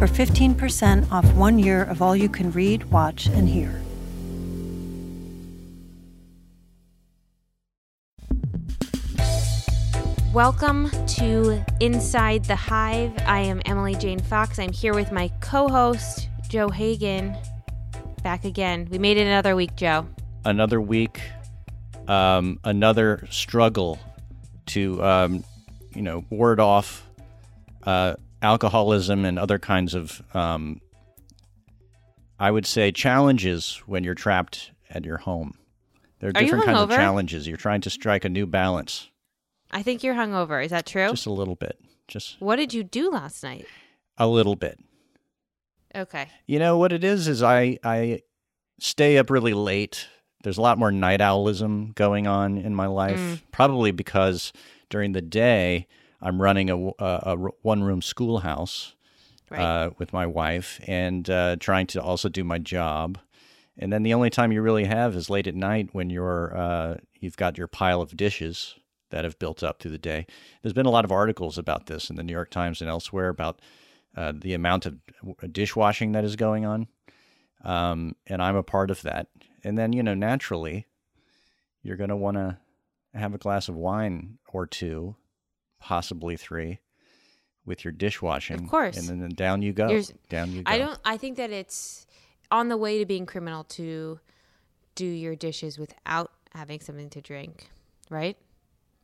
for 15% off one year of all you can read, watch, and hear. Welcome to Inside the Hive. I am Emily Jane Fox. I'm here with my co host, Joe Hagan. Back again. We made it another week, Joe. Another week, um, another struggle to, um, you know, ward off uh, alcoholism and other kinds of, um, I would say, challenges when you're trapped at your home. There are, Are different kinds of challenges. You're trying to strike a new balance, I think you're hungover. Is that true? just a little bit, just what did you do last night? a little bit. Okay. You know what it is is I I stay up really late. There's a lot more night owlism going on in my life, Mm. probably because during the day I'm running a, a, one room schoolhouse Right. uh, with my wife and uh, trying to also do my job. And then the only time you really have is late at night when you're uh, you've got your pile of dishes that have built up through the day. There's been a lot of articles about this in the New York Times and elsewhere about uh, the amount of dishwashing that is going on, um, and I'm a part of that. And then you know naturally, you're going to want to have a glass of wine or two, possibly three, with your dishwashing. Of course. and then, then down you go. Down you go. I don't. I think that it's on the way to being criminal to do your dishes without having something to drink, right?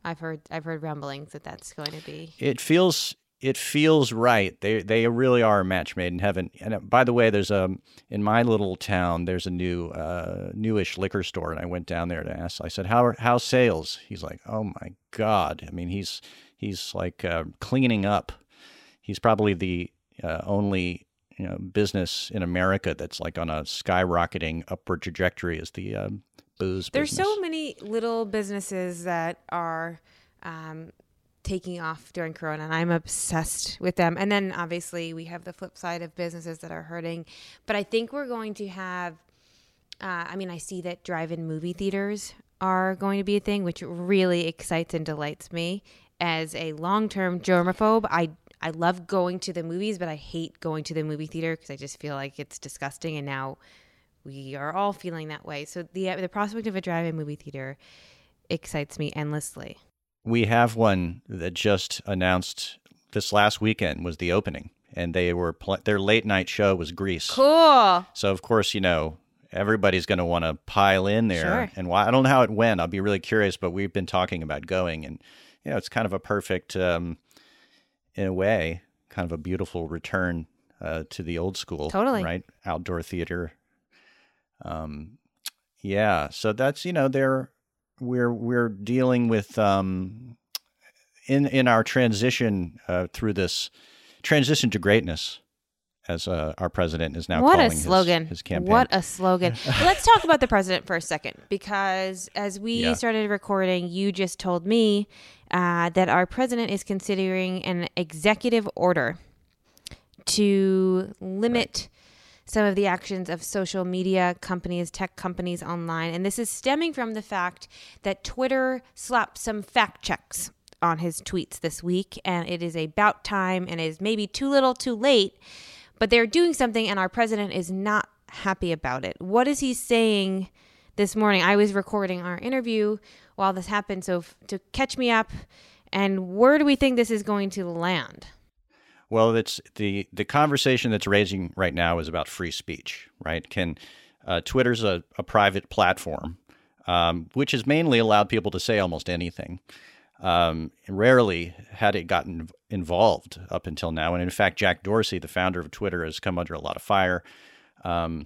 I've heard. I've heard rumblings that that's going to be. It feels it feels right. They they really are a match made in heaven. And uh, by the way, there's a in my little town. There's a new uh, newish liquor store, and I went down there to ask. I said, "How are how sales?" He's like, "Oh my god!" I mean, he's he's like uh, cleaning up. He's probably the uh, only you know business in America that's like on a skyrocketing upward trajectory as the um, booze. There's business. so many little businesses that are um, taking off during Corona, and I'm obsessed with them. And then obviously we have the flip side of businesses that are hurting. But I think we're going to have. Uh, I mean, I see that drive-in movie theaters are going to be a thing, which really excites and delights me. As a long-term germaphobe, I I love going to the movies, but I hate going to the movie theater because I just feel like it's disgusting. And now we are all feeling that way. So the the prospect of a drive-in movie theater excites me endlessly. We have one that just announced this last weekend was the opening, and they were pl- their late night show was Grease. Cool. So of course, you know everybody's going to want to pile in there. Sure. And why I don't know how it went. I'll be really curious, but we've been talking about going, and you know it's kind of a perfect, um, in a way, kind of a beautiful return uh, to the old school, Totally. right? Outdoor theater. Um, yeah. So that's you know they're we're we're dealing with um, in in our transition uh, through this transition to greatness, as uh, our president is now what a calling his- slogan. His, campaign. What a slogan. Let's talk about the president for a second because as we Yeah. started recording, you just told me uh, that our president is considering an executive order to limit some of the actions of social media companies, tech companies online. And this is stemming from the fact that Twitter slapped some fact checks on his tweets this week. And it is about time and is maybe too little too late, but they're doing something and our president is not happy about it. What is he saying this morning? I was recording our interview while this happened. So f- to catch me up, and where do we think this is going to land? Well, it's the the conversation that's raising right now is about free speech, right? Can uh, Twitter's a, a private platform, um, which has mainly allowed people to say almost anything. Um, rarely had it gotten involved up until now, and in fact, Jack Dorsey, the founder of Twitter, has come under a lot of fire. Um,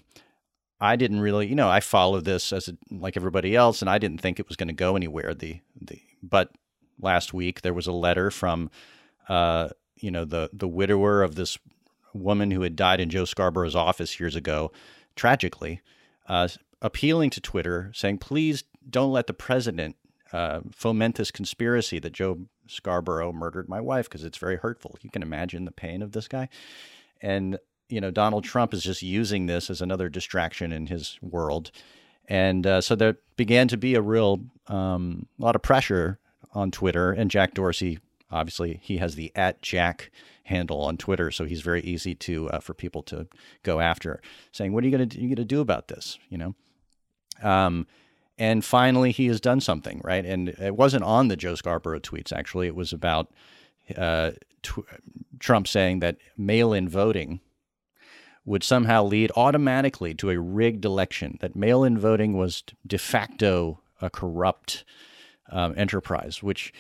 I didn't really, you know, I followed this as a, like everybody else, and I didn't think it was going to go anywhere. The the but last week there was a letter from, uh, you know, the the widower of this woman who had died in Joe Scarborough's office years ago, tragically, uh, appealing to Twitter, saying, please don't let the president uh, foment this conspiracy that Joe Scarborough murdered my wife because it's very hurtful. You can imagine the pain of this guy. And, you know, Donald Trump is just using this as another distraction in his world. And uh, so there began to be a real um, lot of pressure on Twitter. And Jack Dorsey, obviously, he has the at Jack handle on Twitter, so he's very easy to uh, for people to go after, saying, "What are you going to you going to do about this?" You know. Um, and finally, he has done something, right? And it wasn't on the Joe Scarborough tweets, actually. It was about uh, tw- Trump saying that mail in voting would somehow lead automatically to a rigged election, that mail in voting was de facto a corrupt um, enterprise, which,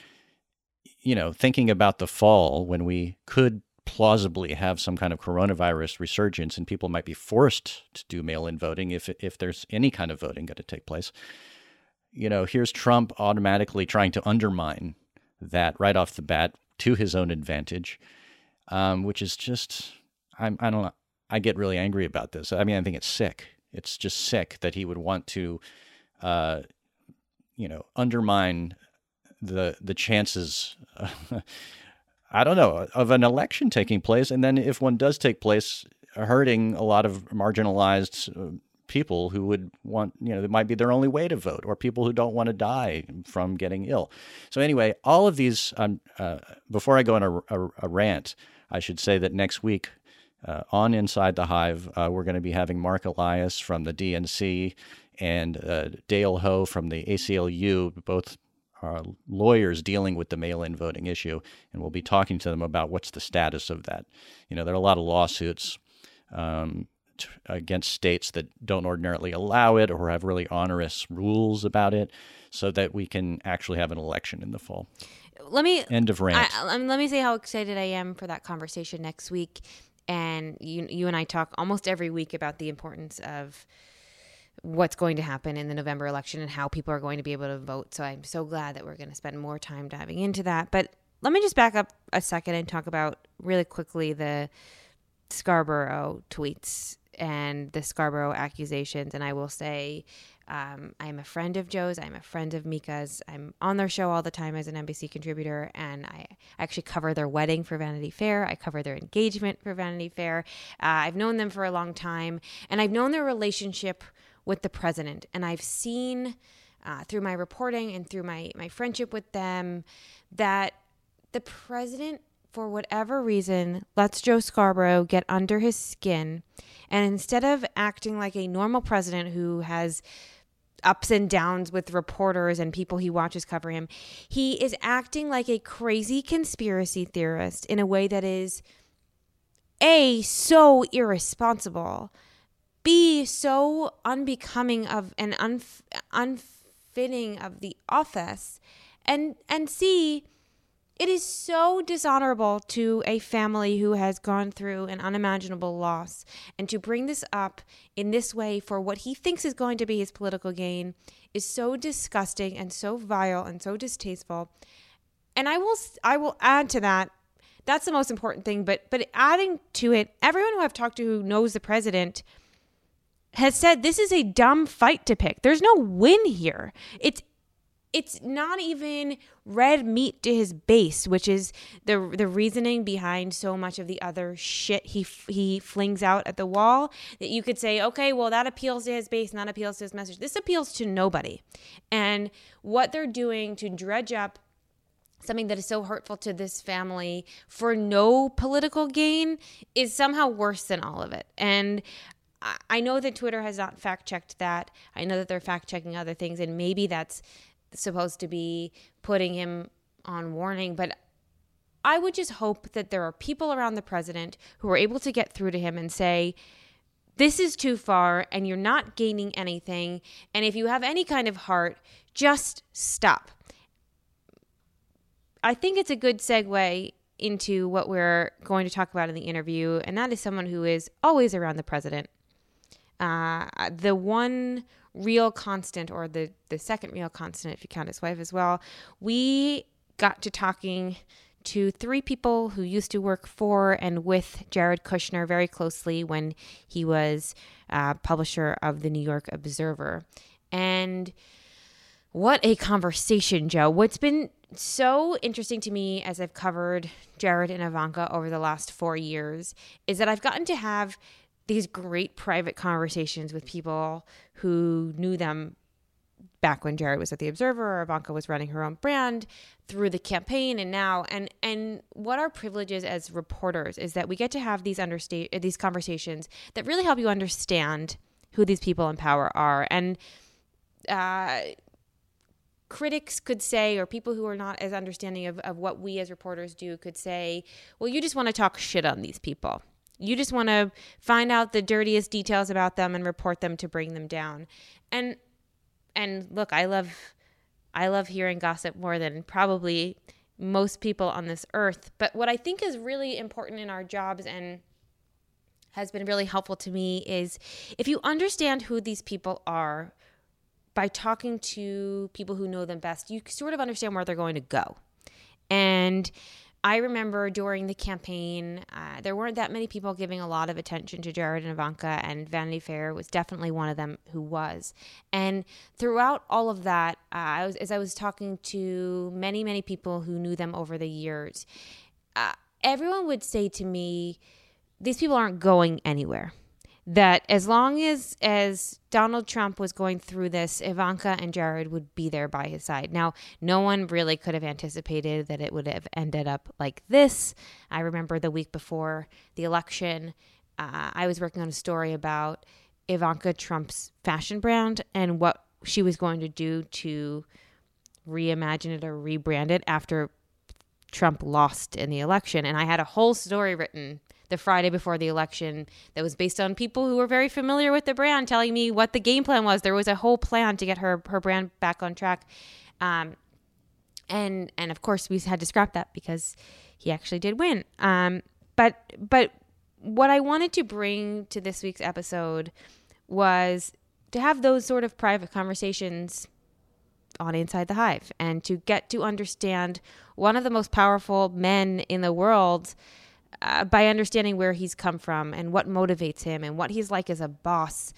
you know, thinking about the fall when we could plausibly have some kind of coronavirus resurgence and people might be forced to do mail in voting if, if there's any kind of voting going to take place you know, here's Trump automatically trying to undermine that right off the bat to his own advantage, um, which is just, I'm, I don't know, I get really angry about this. I mean, I think it's sick. It's just sick that he would want to, uh, you know, undermine the the chances. I don't know of an election taking place, and then if one does take place, hurting a lot of marginalized uh, people who would want, you know, it might be their only way to vote, or people who don't want to die from getting ill. So, anyway, all of these, um, uh, before I go on a, a, a, rant, I should say that next week uh, on Inside the Hive, uh, we're going to be having Marc Elias from the DNC and uh, Dale Ho from the ACLU, both lawyers dealing with the mail-in voting issue, and we'll be talking to them about what's the status of that. You know, there are a lot of lawsuits um, against states that don't ordinarily allow it or have really onerous rules about it so that we can actually have an election in the fall. Let me end of rant. I, um, let me say how excited I am for that conversation next week. And you, you and I talk almost every week about the importance of what's going to happen in the November election and how people are going to be able to vote. So I'm so glad that we're going to spend more time diving into that. But let me just back up a second and talk about really quickly the Scarborough tweets and the Scarborough accusations. And I will say, um, I'm a friend of Joe's. I'm a friend of Mika's. I'm on their show all the time as an NBC contributor, and I actually cover their wedding for Vanity Fair. I cover their engagement for Vanity Fair. Uh, I've known them for a long time, and I've known their relationship with the president, and I've seen uh, through my reporting and through my my friendship with them that the president for whatever reason, lets Joe Scarborough get under his skin. And instead of acting like a normal president who has ups and downs with reporters and people he watches cover him, he is acting like a crazy conspiracy theorist in a way that is A, so irresponsible, B, so unbecoming of and unf- unfitting of the office, and and C, it is so dishonorable to a family who has gone through an unimaginable loss. And to bring this up in this way for what he thinks is going to be his political gain is so disgusting and so vile and so distasteful. And I will I will add to that that's the most important thing, but but adding to it, everyone who I've talked to who knows the president has said this is a dumb fight to pick. There's no win here. It's it's not even red meat to his base, which is the the reasoning behind so much of the other shit he he flings out at the wall. That you could say, okay, well that appeals to his base, and that appeals to his message. This appeals to nobody, and what they're doing to dredge up something that is so hurtful to this family for no political gain is somehow worse than all of it. And I know that Twitter has not fact checked that. I know that they're fact checking other things, and maybe that's supposed to be putting him on warning, but I would just hope that there are people around the president who are able to get through to him and say, this is too far and you're not gaining anything. And if you have any kind of heart, just stop. I think it's a good segue into what we're going to talk about in the interview, and that is someone who is always around the president. Uh, the one real constant, or the, the second real constant, if you count his wife as well, we got to talking to three people who used to work for and with Jared Kushner very closely when he was uh, publisher of the New York Observer. And what a conversation, Joe. What's been so interesting to me as I've covered Jared and Ivanka over the last four years is that I've gotten to have these great private conversations with people who knew them back when Jared was at the Observer or Ivanka was running her own brand through the campaign and now. And and what our privilege is as reporters is that we get to have these understa- these conversations that really help you understand who these people in power are. And uh, critics could say or people who are not as understanding of, of what we as reporters do could say well you just want to talk shit on these people you just want to find out the dirtiest details about them and report them to bring them down and and look, I love I love hearing gossip more than probably most people on this earth. But what I think is really important in our jobs and has been really helpful to me is if you understand who these people are by talking to people who know them best, you sort of understand where they're going to go. And I remember during the campaign, uh, there weren't that many people giving a lot of attention to Jared and Ivanka, and Vanity Fair was definitely one of them who was. And throughout all of that, uh, I was, as I was talking to many, many people who knew them over the years, uh, everyone would say to me, These people aren't going anywhere that as long as as Donald Trump was going through this, Ivanka and Jared would be there by his side. Now, no one really could have anticipated that it would have ended up like this. I remember the week before the election, uh, I was working on a story about Ivanka Trump's fashion brand and what she was going to do to reimagine it or rebrand it after Trump lost in the election. And I had a whole story written the Friday before the election that was based on people who were very familiar with the brand telling me what the game plan was. There was a whole plan to get her her brand back on track. Um, and and of course we had to scrap that because he actually did win. Um, but but what I wanted to bring to this week's episode was to have those sort of private conversations on Inside the Hive. And to get to understand one of the most powerful men in the world uh, by understanding where he's come from and what motivates him and what he's like as a boss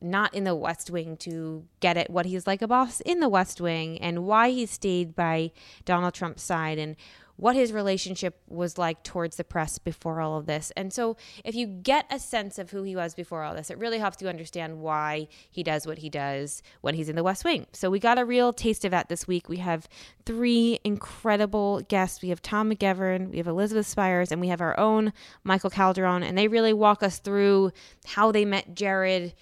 not in the West Wing to get at what he's like a boss in the West Wing and why he stayed by Donald Trump's side and what his relationship was like towards the press before all of this. And so, if you get a sense of who he was before all this, it really helps you understand why he does what he does when he's in the West Wing. So, we got a real taste of that this week. We have three incredible guests. We have Tom McGeveran, we have Elizabeth Spiers, and we have our own Michael Calderone. And they really walk us through how they met Jared,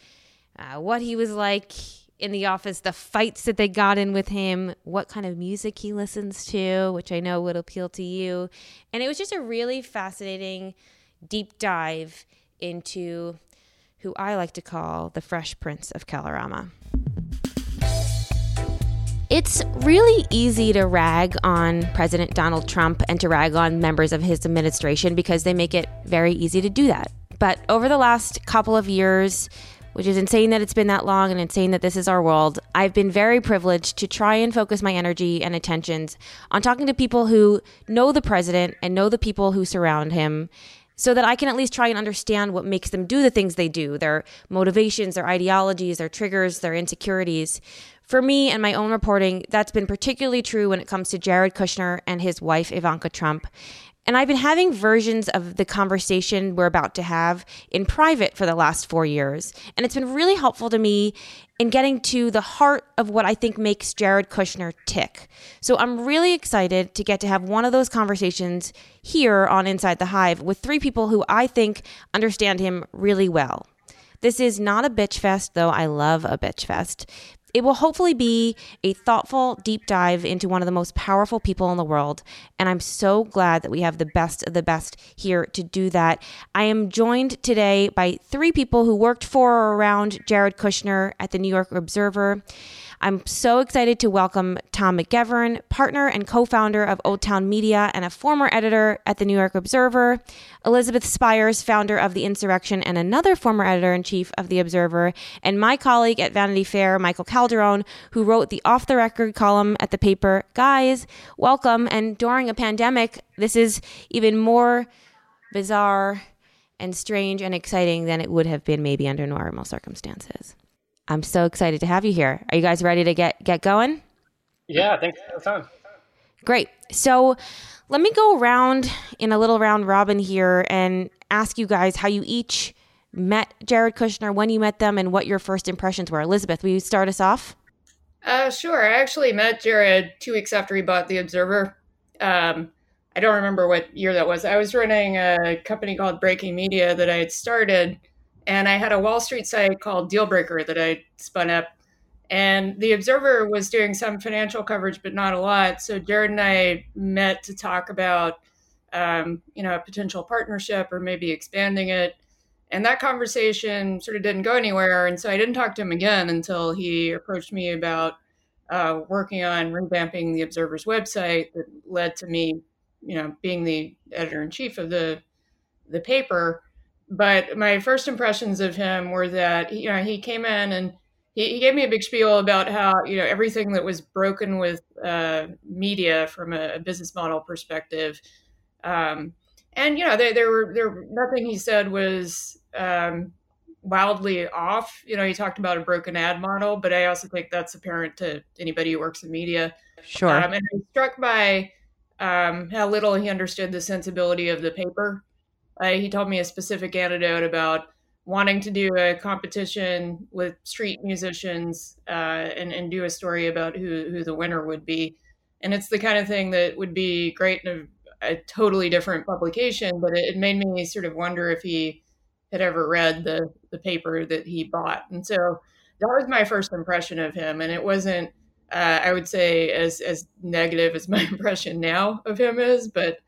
uh, what he was like in the office, the fights that they got in with him, what kind of music he listens to, which I know would appeal to you. And it was just a really fascinating deep dive into who I like to call the Fresh Prince of Kalorama. It's really easy to rag on President Donald Trump and to rag on members of his administration because they make it very easy to do that. But over the last couple of years, which is insane that it's been that long and insane that this is our world. I've been very privileged to try and focus my energy and attentions on talking to people who know the president and know the people who surround him so that I can at least try and understand what makes them do the things they do, their motivations, their ideologies, their triggers, their insecurities. For me and my own reporting, that's been particularly true when it comes to Jared Kushner and his wife, Ivanka Trump. And I've been having versions of the conversation we're about to have in private for the last four years. And it's been really helpful to me in getting to the heart of what I think makes Jared Kushner tick. So I'm really excited to get to have one of those conversations here on Inside the Hive with three people who I think understand him really well. This is not a bitch fest, though I love a bitch fest. It will hopefully be a thoughtful deep dive into one of the most powerful people in the world. And I'm so glad that we have the best of the best here to do that. I am joined today by three people who worked for or around Jared Kushner at the New York Observer. I'm so excited to welcome Tom McGeveran, partner and co founder of Old Town Media and a former editor at the New York Observer, Elizabeth Spiers, founder of The Insurrection and another former editor in chief of The Observer, and my colleague at Vanity Fair, Michael Calderone, who wrote the off the record column at the paper. Guys, welcome. And during a pandemic, this is even more bizarre and strange and exciting than it would have been maybe under normal circumstances. I'm so excited to have you here. Are you guys ready to get get going? Yeah, thanks for the time. Great. So let me go around in a little round robin here and ask you guys how you each met Jared Kushner, when you met them, and what your first impressions were. Elizabeth, will you start us off? Uh, sure. I actually met Jared two weeks after he bought The Observer. Um, I don't remember what year that was. I was running a company called Breaking Media that I had started, and I had a Wall Street site called Dealbreaker that I spun up. And the Observer was doing some financial coverage, but not a lot. So Jared and I met to talk about, um, you know, a potential partnership or maybe expanding it. And that conversation sort of didn't go anywhere. And so I didn't talk to him again until he approached me about uh, working on revamping the Observer's website that led to me you know, being the editor in chief of the the paper. But my first impressions of him were that you know he came in and he, he gave me a big spiel about how you know everything that was broken with uh, media from a, a, business model perspective. Um, and you know there, there were there nothing he said was um, wildly off. You know, he talked about a broken ad model, but I also think that's apparent to anybody who works in media. Sure. Um, and I was struck by um, how little he understood the sensibility of the paper. Uh, he told me a specific anecdote about wanting to do a competition with street musicians uh, and, and do a story about who, who the winner would be. And it's the kind of thing that would be great in a, a totally different publication, but it, it, made me sort of wonder if he had ever read the, the paper that he bought. And so that was my first impression of him. And it wasn't uh, I would say as as negative as my impression now of him is, but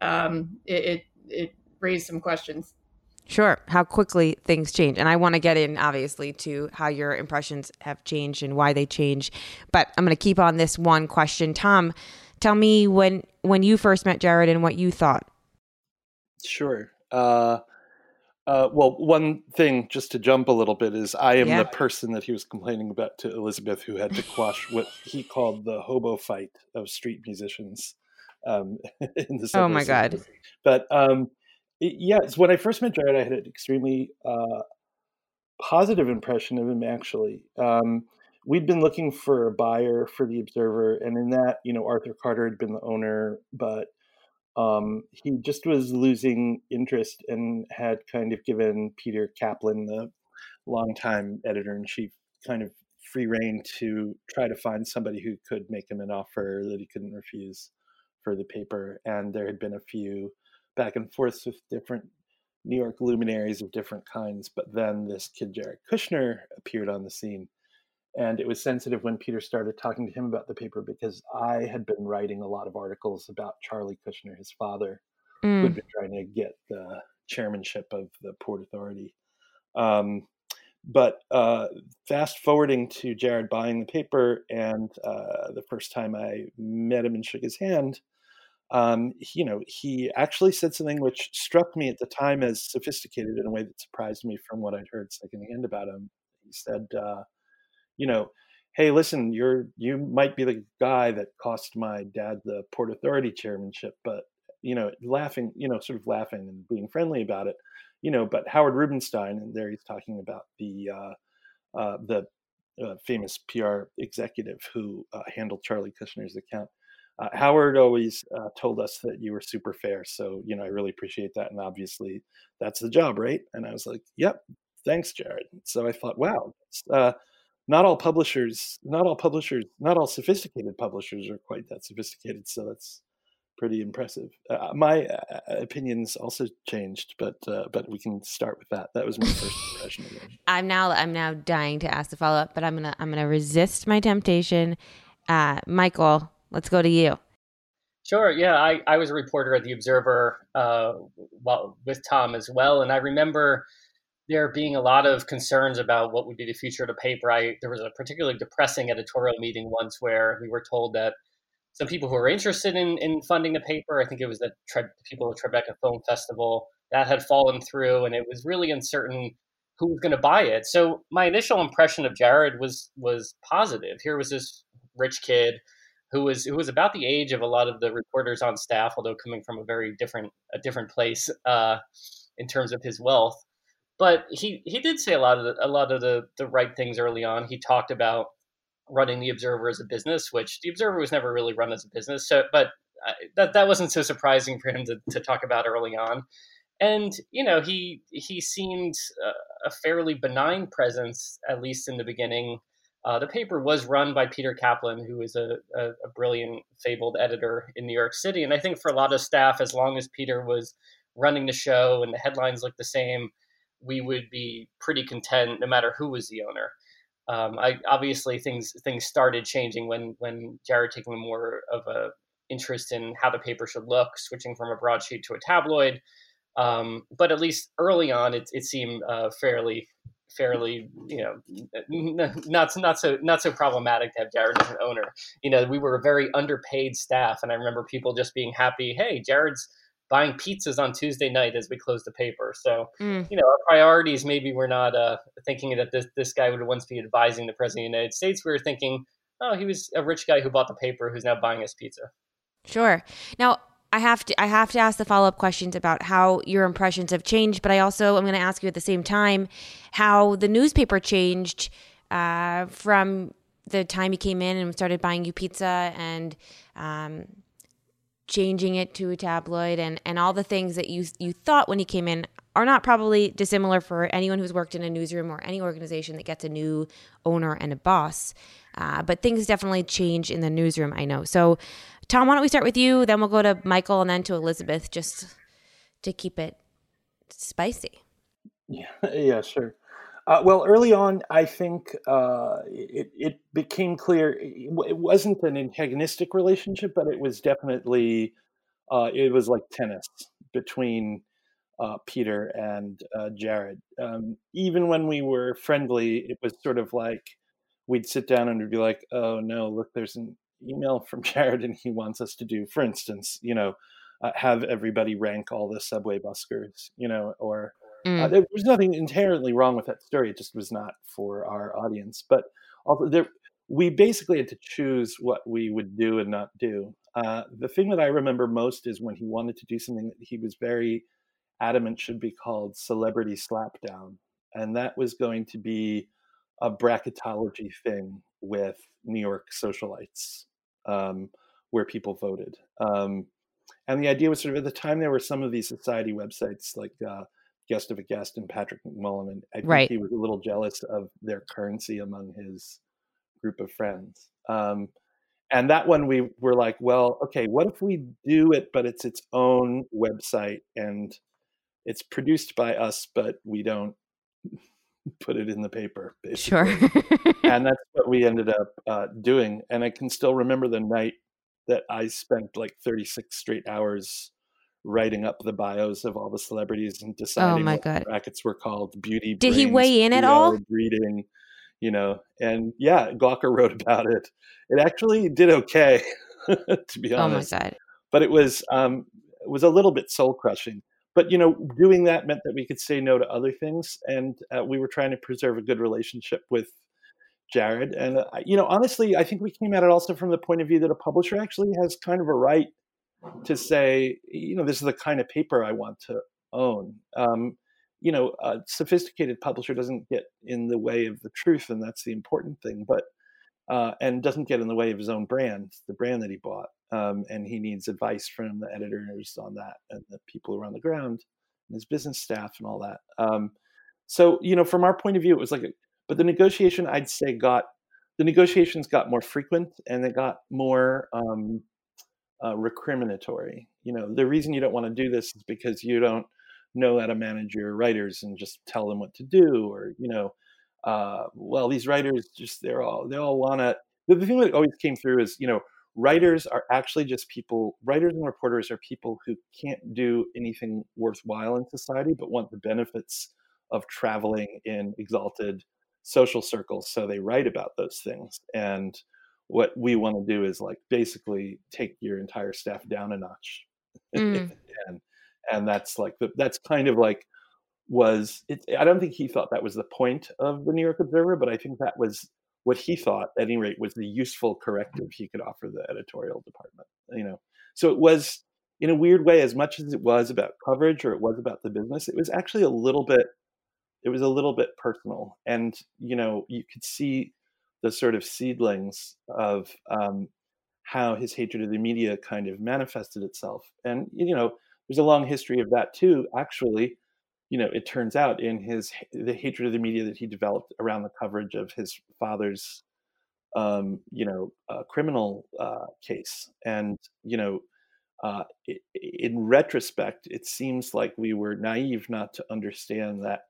um, it, it, it raised some questions. Sure, how quickly things change, and I want to get in obviously to how your impressions have changed and why they change. But I'm going to keep on this one question. Tom, tell me when when you first met Jared and what you thought. Sure. Uh, uh, well, one thing just to jump a little bit is I am yeah. the person that he was complaining about to Elizabeth, who had to quash what he called the hobo fight of street musicians. Um, in the city. oh my god! But um, yeah, when I first met Jared, I had an extremely uh, positive impression of him. Actually, um, we'd been looking for a buyer for the Observer, and in that, you know, Arthur Carter had been the owner, but um, he just was losing interest and had kind of given Peter Kaplan, the longtime editor in chief, kind of free reign to try to find somebody who could make him an offer that he couldn't refuse for the paper. And there had been a few back and forth with different New York luminaries of different kinds. But then this kid, Jared Kushner, appeared on the scene and it was sensitive when Peter started talking to him about the paper because I had been writing a lot of articles about Charlie Kushner, his father, mm. who had mm. been trying to get the chairmanship of the Port Authority. Um, but uh, fast forwarding to Jared buying the paper, and uh, the first time I met him and shook his hand, um, you know, he actually said something which struck me at the time as sophisticated in a way that surprised me from what I'd heard secondhand about him. He said, uh, you know, hey, listen, you're you might be the guy that cost my dad the Port Authority chairmanship, but you know, laughing, you know, sort of laughing and being friendly about it, you know. But Howard Rubenstein, and there he's talking about the uh, uh, the uh, famous PR executive who uh, handled Charlie Kushner's account. Uh, Howard always uh, told us that you were super fair, so you know I really appreciate that, and obviously that's the job, right? And I was like, "Yep, thanks, Jared." So I thought, "Wow, not all publishers, not all publishers, not all sophisticated publishers are quite that sophisticated. So that's pretty impressive. Uh, my uh, opinions also changed, but uh, but we can start with that. That was my first impression of. I'm now I'm now dying to ask the follow up, but I'm gonna I'm gonna resist my temptation. Uh, Michael, let's go to you. Sure. Yeah, I, I was a reporter at the Observer uh, while, with Tom as well, and I remember there being a lot of concerns about what would be the future of the paper. I there was a particularly depressing editorial meeting once where we were told that some people who were interested in, in funding the paper, I think it was the Tre- people at the Tribeca Film Festival, that had fallen through, and it was really uncertain who was going to buy it. So my initial impression of Jared was was positive. Here was this rich kid who was who was about the age of a lot of the reporters on staff, although coming from a very different a different place uh, in terms of his wealth. But he, he did say a lot of the, a lot of the, the right things early on. He talked about running the Observer as a business, which the Observer was never really run as a business. So, but uh, that that wasn't so surprising for him to, to talk about early on. And you know, he he seemed a fairly benign presence, at least in the beginning. Uh, the paper was run by Peter Kaplan, who is a, a, a, brilliant, fabled editor in New York City. And I think for a lot of staff, as long as Peter was running the show and the headlines looked the same, we would be pretty content no matter who was the owner. Um, I obviously things things started changing when when Jared taking more of a interest in how the paper should look, switching from a broadsheet to a tabloid. Um, but at least early on, it, it seemed uh, fairly fairly you know not not so not so problematic to have Jared as an owner. You know, we were a very underpaid staff, and I remember people just being happy. Hey, Jared's buying pizzas on Tuesday night as we close the paper. So, mm. you know, our priorities maybe we're not uh, thinking that this this guy would once be advising the president of the United States. We were thinking, oh, he was a rich guy who bought the paper who's now buying us pizza. Sure. Now, I have to I have to ask the follow up questions about how your impressions have changed, but I also I'm going to ask you at the same time how the newspaper changed uh, from the time you came in and started buying you pizza and um, changing it to a tabloid and, and all the things that you you thought when you came in are not probably dissimilar for anyone who's worked in a newsroom or any organization that gets a new owner and a boss. Uh, but things definitely change in the newsroom, I know. So, Tom, why don't we start with you? Then we'll go to Michael and then to Elizabeth just to keep it spicy. Yeah, yeah, sure. Uh, well, early on, I think uh, it, it, became clear it, wasn't an antagonistic relationship, but it was definitely uh, it was like tennis between uh, Peter and uh, Jared. Um, even when we were friendly, it was sort of like we'd sit down and we'd be like, "Oh no, look, there's an email from Jared, and he wants us to do, for instance, you know." Uh, have everybody rank all the subway buskers, you know, or uh, mm. Uh, there was nothing inherently wrong with that story. It just was not for our audience. But also, there, we basically had to choose what we would do and not do. Uh, the thing that I remember most is when he wanted to do something that he was very adamant should be called celebrity slapdown. And that was going to be a bracketology thing with New York socialites um, where people voted. Um, and the idea was sort of at the time there were some of these society websites like uh, guest of a guest and Patrick McMullan, and I think right. he was a little jealous of their currency among his group of friends. Um, and that one we were like, well, okay, what if we do it, but it's its own website and it's produced by us, but we don't put it in the paper, basically. Sure. and that's what we ended up uh, doing. And I can still remember the night that I spent like 36 straight hours writing up the bios of all the celebrities and oh deciding oh my what God. brackets were called beauty. Did brains, he weigh in at all? Breeding, you know, and yeah, Gawker wrote about it. It actually did okay, to be honest. Oh my God. But it was um, it was a little bit soul crushing. But you know, doing that meant that we could say no to other things, and uh, we were trying to preserve a good relationship with Jared. And uh, you know, honestly, I think we came at it also from the point of view that a publisher actually has kind of a right to say, you know, this is the kind of paper I want to own. Um, you know, a sophisticated publisher doesn't get in the way of the truth, and that's the important thing. But uh, and doesn't get in the way of his own brand, the brand that he bought. Um, and he needs advice from the editors on that and the people on the ground and his business staff and all that. Um, so, you know, from our point of view, it was like, a, but the negotiation, I'd say, got the negotiations got more frequent and they got more um, uh, recriminatory. You know, the reason you don't want to do this is because you don't know how to manage your writers and just tell them what to do, or you know, uh, well, these writers just they're all they all want to. The thing that always came through is you know, writers are actually just people. Writers and reporters are people who can't do anything worthwhile in society, but want the benefits of traveling in exalted social circles. So they write about those things. And what we want to do is like basically take your entire staff down a notch. Mm. and and that's like the, that's kind of like was it, I don't think he thought that was the point of the New York Observer, but I think that was what he thought, at any rate, was the useful corrective he could offer the editorial department. You know, so it was in a weird way, as much as it was about coverage or it was about the business, it was actually a little bit, it was a little bit personal, and you know, you could see the sort of seedlings of um, how his hatred of the media kind of manifested itself, and you know, there's a long history of that too, actually you know, it turns out in his the hatred of the media that he developed around the coverage of his father's, um, you know, uh, criminal uh, case, and you know, uh, it, in retrospect, it seems like we were naive not to understand that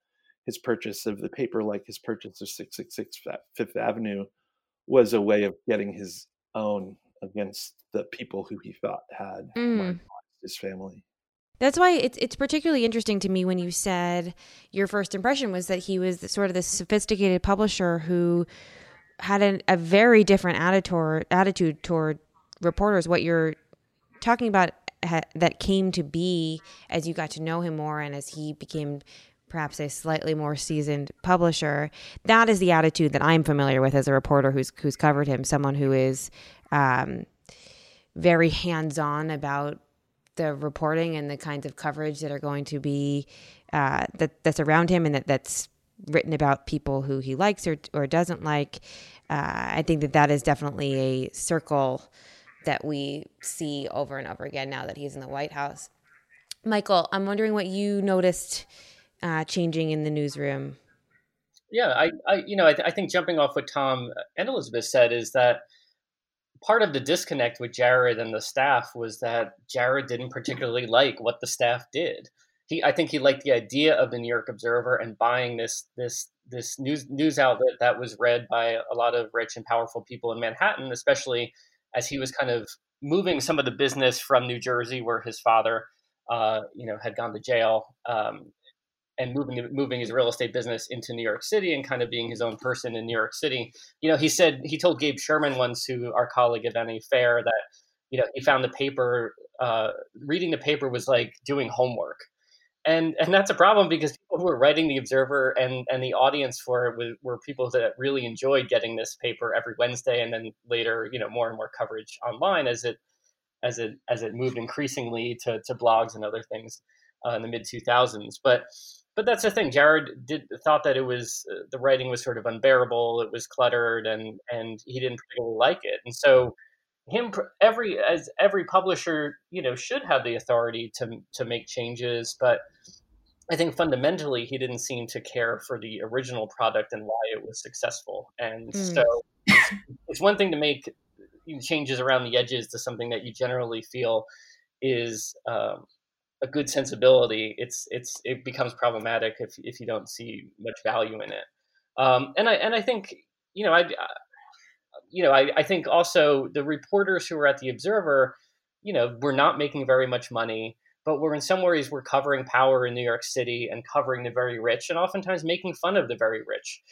his purchase of the paper, like his purchase of 666 Fifth Avenue, was a way of getting his own against the people who he thought had mm. his family. That's why it's it's particularly interesting to me when you said your first impression was that he was sort of this sophisticated publisher who had an, a very different attitude attitude toward reporters. What you're talking about ha, that came to be as you got to know him more and as he became perhaps a slightly more seasoned publisher. That is the attitude that I'm familiar with as a reporter who's who's covered him. Someone who is um, very hands on about the reporting and the kinds of coverage that are going to be uh, that that's around him and that that's written about people who he likes or or doesn't like. Uh, I think that that is definitely a circle that we see over and over again now that he's in the White House. Michael, I'm wondering what you noticed uh, changing in the newsroom. Yeah, I, I you know, I, th- I think jumping off what Tom and Elizabeth said is that part of the disconnect with Jared and the staff was that Jared didn't particularly like what the staff did. He, I think he liked the idea of the New York Observer and buying this this this news news outlet that was read by a lot of rich and powerful people in Manhattan, especially as he was kind of moving some of the business from New Jersey, where his father, uh, you know, had gone to jail, um, and moving moving his real estate business into New York City and kind of being his own person in New York City. You know, he said he told Gabe Sherman once, who our colleague at Vanity Fair, that you know he found the paper uh, reading the paper was like doing homework. And, and that's a problem because people who were writing the Observer and, and the audience for it were, were people that really enjoyed getting this paper every Wednesday, and then later, you know, more and more coverage online as it as it as it moved increasingly to, to blogs and other things uh, in the mid 2000s. But but that's the thing. Jared did thought that it was uh, the writing was sort of unbearable. It was cluttered, and and he didn't particularly like it. And so, him every as every publisher, you know, should have the authority to to make changes. But I think fundamentally, he didn't seem to care for the original product and why it was successful. And mm. so, it's, it's one thing to make changes around the edges to something that you generally feel is um, a good sensibility, it's it's it becomes problematic if if you don't see much value in it. Um, and I and I think you know I, you know I, I think also the reporters who were at the Observer, you know, were not making very much money, but we're in some ways we're covering power in New York City and covering the very rich, and oftentimes making fun of the very rich.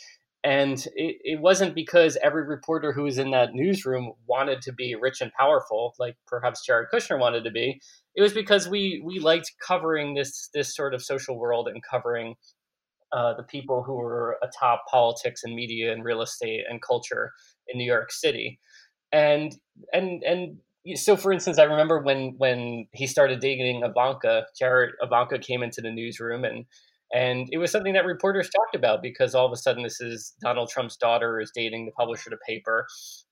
And it, it wasn't because every reporter who was in that newsroom wanted to be rich and powerful, like perhaps Jared Kushner wanted to be. It was because we we liked covering this this sort of social world and covering uh, the people who were atop politics and media and real estate and culture in New York City. And and and so for instance, I remember when when he started dating Ivanka, Jared Ivanka came into the newsroom and and it was something that reporters talked about because all of a sudden this is Donald Trump's daughter is dating the publisher of the paper.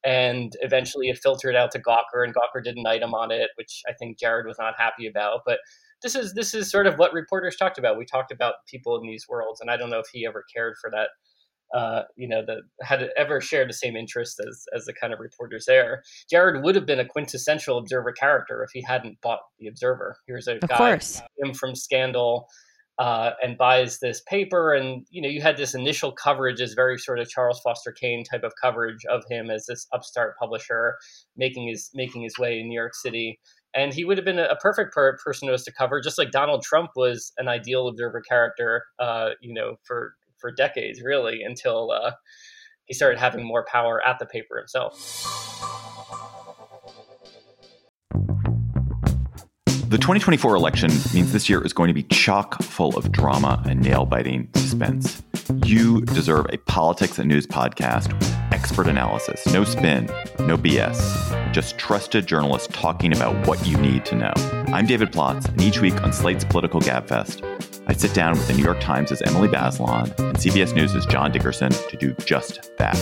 And eventually it filtered out to Gawker and Gawker did an item on it, which I think Jared was not happy about. But this is this is sort of what reporters talked about. We talked about people in these worlds, and I don't know if he ever cared for that. Uh, you know, that had ever shared the same interest as as the kind of reporters there. Jared would have been a quintessential Observer character if he hadn't bought the Observer. Here's a of guy course. him from Scandal uh, and buys this paper. And you know, you had this initial coverage as very sort of Charles Foster Kane type of coverage of him as this upstart publisher making his making his way in New York City. and he would have been a, perfect per- person to cover, just like Donald Trump was an ideal observer character, uh, you know, for for decades, really, until uh, he started having more power at the paper himself. The 2024 election means this year is going to be chock full of drama and nail biting suspense. You deserve a politics and news podcast with expert analysis, no spin, no BS, just trusted journalists talking about what you need to know. I'm David Plotz, and each week on Slate's Political Gabfest, I sit down with the New York Times' Emily Bazelon and CBS News' John Dickerson to do just that.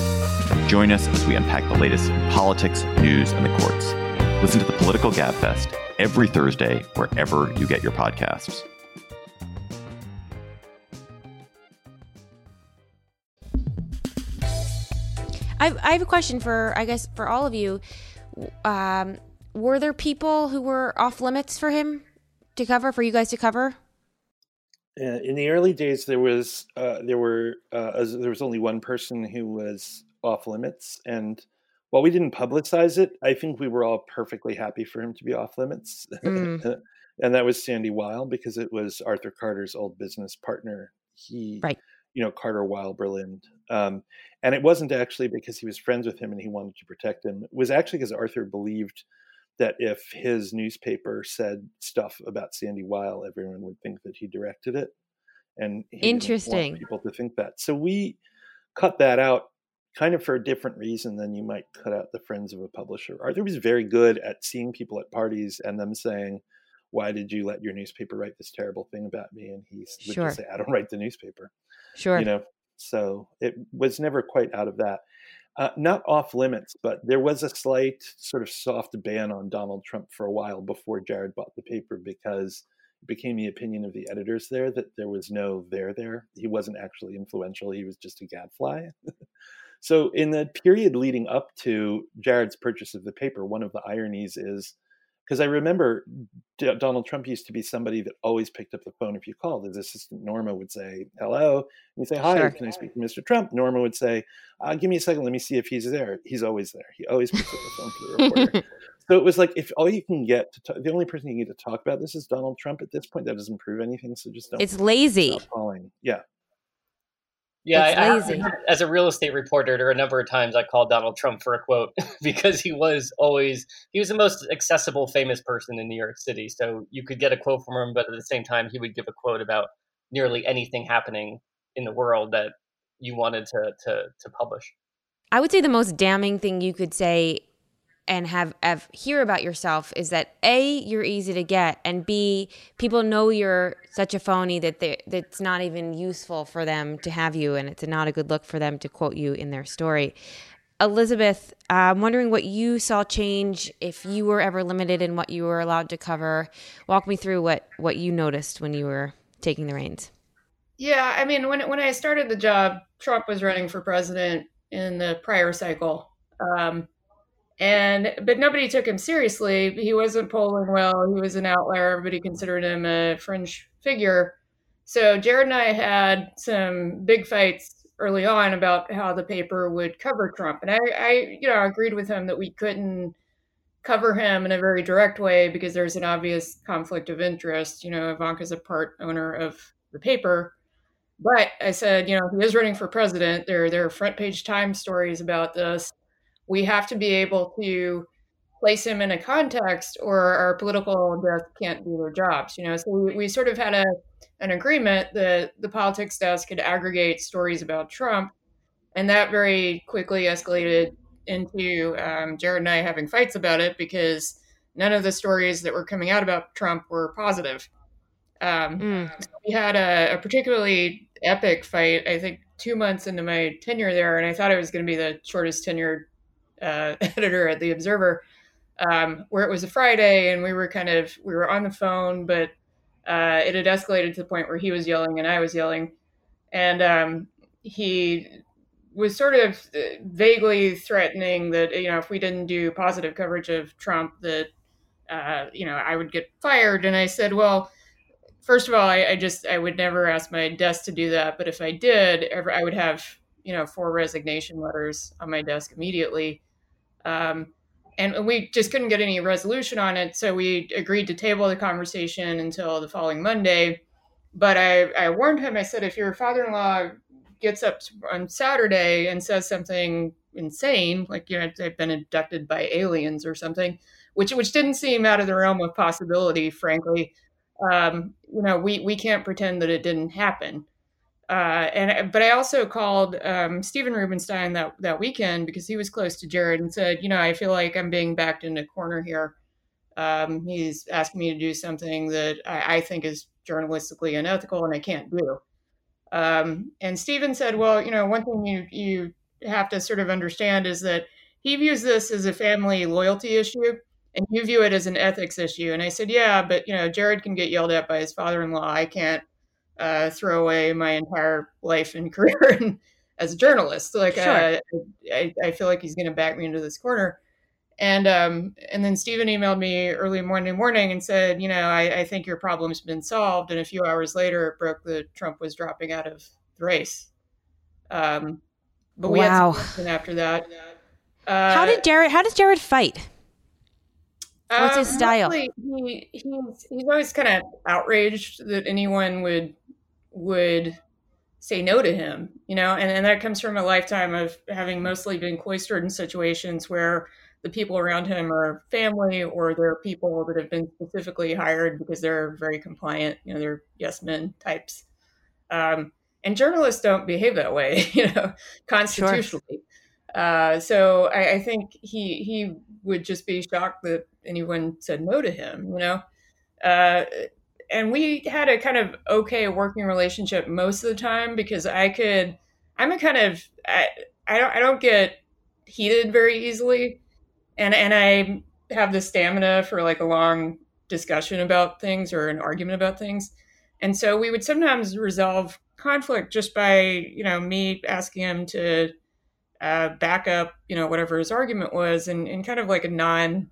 Join us as we unpack the latest in politics, news, and the courts. Listen to the Political Gabfest every Thursday, wherever you get your podcasts. I, I have a question for, I guess, for all of you. Um, were there people who were off limits for him to cover, for you guys to cover? Uh, in the early days, there was uh, there were uh, there was only one person who was off limits, and while we didn't publicize it, I think we were all perfectly happy for him to be off limits. Mm. and that was Sandy Weill because it was Arthur Carter's old business partner. He, right. you know, Carter Weill Berlind. Um, and it wasn't actually because he was friends with him and he wanted to protect him. It was actually because Arthur believed that if his newspaper said stuff about Sandy Weill, everyone would think that he directed it. And interesting people to think that. So we cut that out kind of for a different reason than you might cut out the friends of a publisher. Arthur was very good at seeing people at parties and them saying, "Why did you let your newspaper write this terrible thing about me?" And he would sure. just say, "I don't write the newspaper." Sure. You know, so it was never quite out of that. Uh, not off limits, but there was a slight sort of soft ban on Donald Trump for a while before Jared bought the paper because it became the opinion of the editors there that there was no there there. He wasn't actually influential. He was just a gadfly. So, in the period leading up to Jared's purchase of the paper, one of the ironies is because I remember D- Donald Trump used to be somebody that always picked up the phone if you called. His assistant Norma would say, "Hello," and you say, "Hi, sure. can I speak to Mr. Trump?" Norma would say, uh, "Give me a second, let me see if he's there." He's always there. He always picks up the phone for the reporter. so it was like if all you can get to talk, the only person you need to talk about this is Donald Trump. At this point, that doesn't prove anything. So just don't. It's lazy. Calling, yeah. Yeah, I, I, as a real estate reporter, there were a number of times I called Donald Trump for a quote because he was always he was the most accessible, famous person in New York City. So you could get a quote from him, but at the same time, he would give a quote about nearly anything happening in the world that you wanted to to, to publish. I would say the most damning thing you could say and have, have hear about yourself is that a you're easy to get and b people know you're such a phony that they, that's not even useful for them to have you and it's not a good look for them to quote you in their story. Elizabeth i'm wondering what you saw change if you were ever limited in what you were allowed to cover. Walk me through what what you noticed when you were taking the reins. Yeah i mean when, when i started the job trump was running for president in the prior cycle. Um, and but nobody took him seriously. He wasn't polling well. He was an outlier. Everybody considered him a fringe figure. So Jared and I had some big fights early on about how the paper would cover Trump, and I, I you know, agreed with him that we couldn't cover him in a very direct way because there's an obvious conflict of interest. You know, Ivanka's a part owner of the paper. But I said, you know, he is running for president. There, there are front page Time stories about this we have to be able to place him in a context or our political desk can't do their jobs you know so we, we sort of had a an agreement that the politics desk could aggregate stories about trump and that very quickly escalated into um, jared and i having fights about it because none of the stories that were coming out about trump were positive um, mm. so we had a, a particularly epic fight i think two months into my tenure there and i thought it was going to be the shortest tenured uh, editor at the Observer, um, where it was a Friday and we were kind of we were on the phone, but uh, it had escalated to the point where he was yelling and I was yelling, and um, he was sort of uh, vaguely threatening that you know if we didn't do positive coverage of Trump that uh, you know I would get fired, and I said, well. First of all, I, I just I would never ask my desk to do that, but if I did, ever I would have you know four resignation letters on my desk immediately um, and we just couldn't get any resolution on it. So we agreed to table the conversation until the following Monday. But I, I warned him. I said, if your father-in-law gets up on Saturday and says something insane, like you know they've been abducted by aliens or something, which which didn't seem out of the realm of possibility, frankly. Um, you know, we we can't pretend that it didn't happen. Uh, and but I also called um, Steven Rubenstein that that weekend because he was close to Jared and said, you know, I feel like I'm being backed into a corner here. Um, he's asking me to do something that I, I, think is journalistically unethical and I can't do. Um, and Steven said, well, you know, one thing you you have to sort of understand is that he views this as a family loyalty issue and you view it as an ethics issue. And I said, yeah, but you know, Jared can get yelled at by his father-in-law. I can't uh, throw away my entire life and career as a journalist. Like, sure. uh, I, I feel like he's going to back me into this corner. And um, and then Steven emailed me early Monday morning and said, you know, I, I think your problem's been solved. And a few hours later, it broke that Trump was dropping out of the race. Um, but we wow. had after that. Uh, how did Jared? How does Jared fight? What's his um, style? He, he's he's always kind of outraged that anyone would would say no to him, you know, and, and that comes from a lifetime of having mostly been cloistered in situations where the people around him are family or they're people that have been specifically hired because they're very compliant, you know, they're yes men types. Um, and journalists don't behave that way, you know, constitutionally. Sure. Uh, so I, I, think he he would just be shocked that anyone said no to him, you know. Uh, and we had a kind of okay working relationship most of the time because I could. I'm a kind of I, I don't I don't get heated very easily, and and I have the stamina for like a long discussion about things or an argument about things. And so we would sometimes resolve conflict just by, you know, me asking him to uh, back up, you know, whatever his argument was and in kind of like a non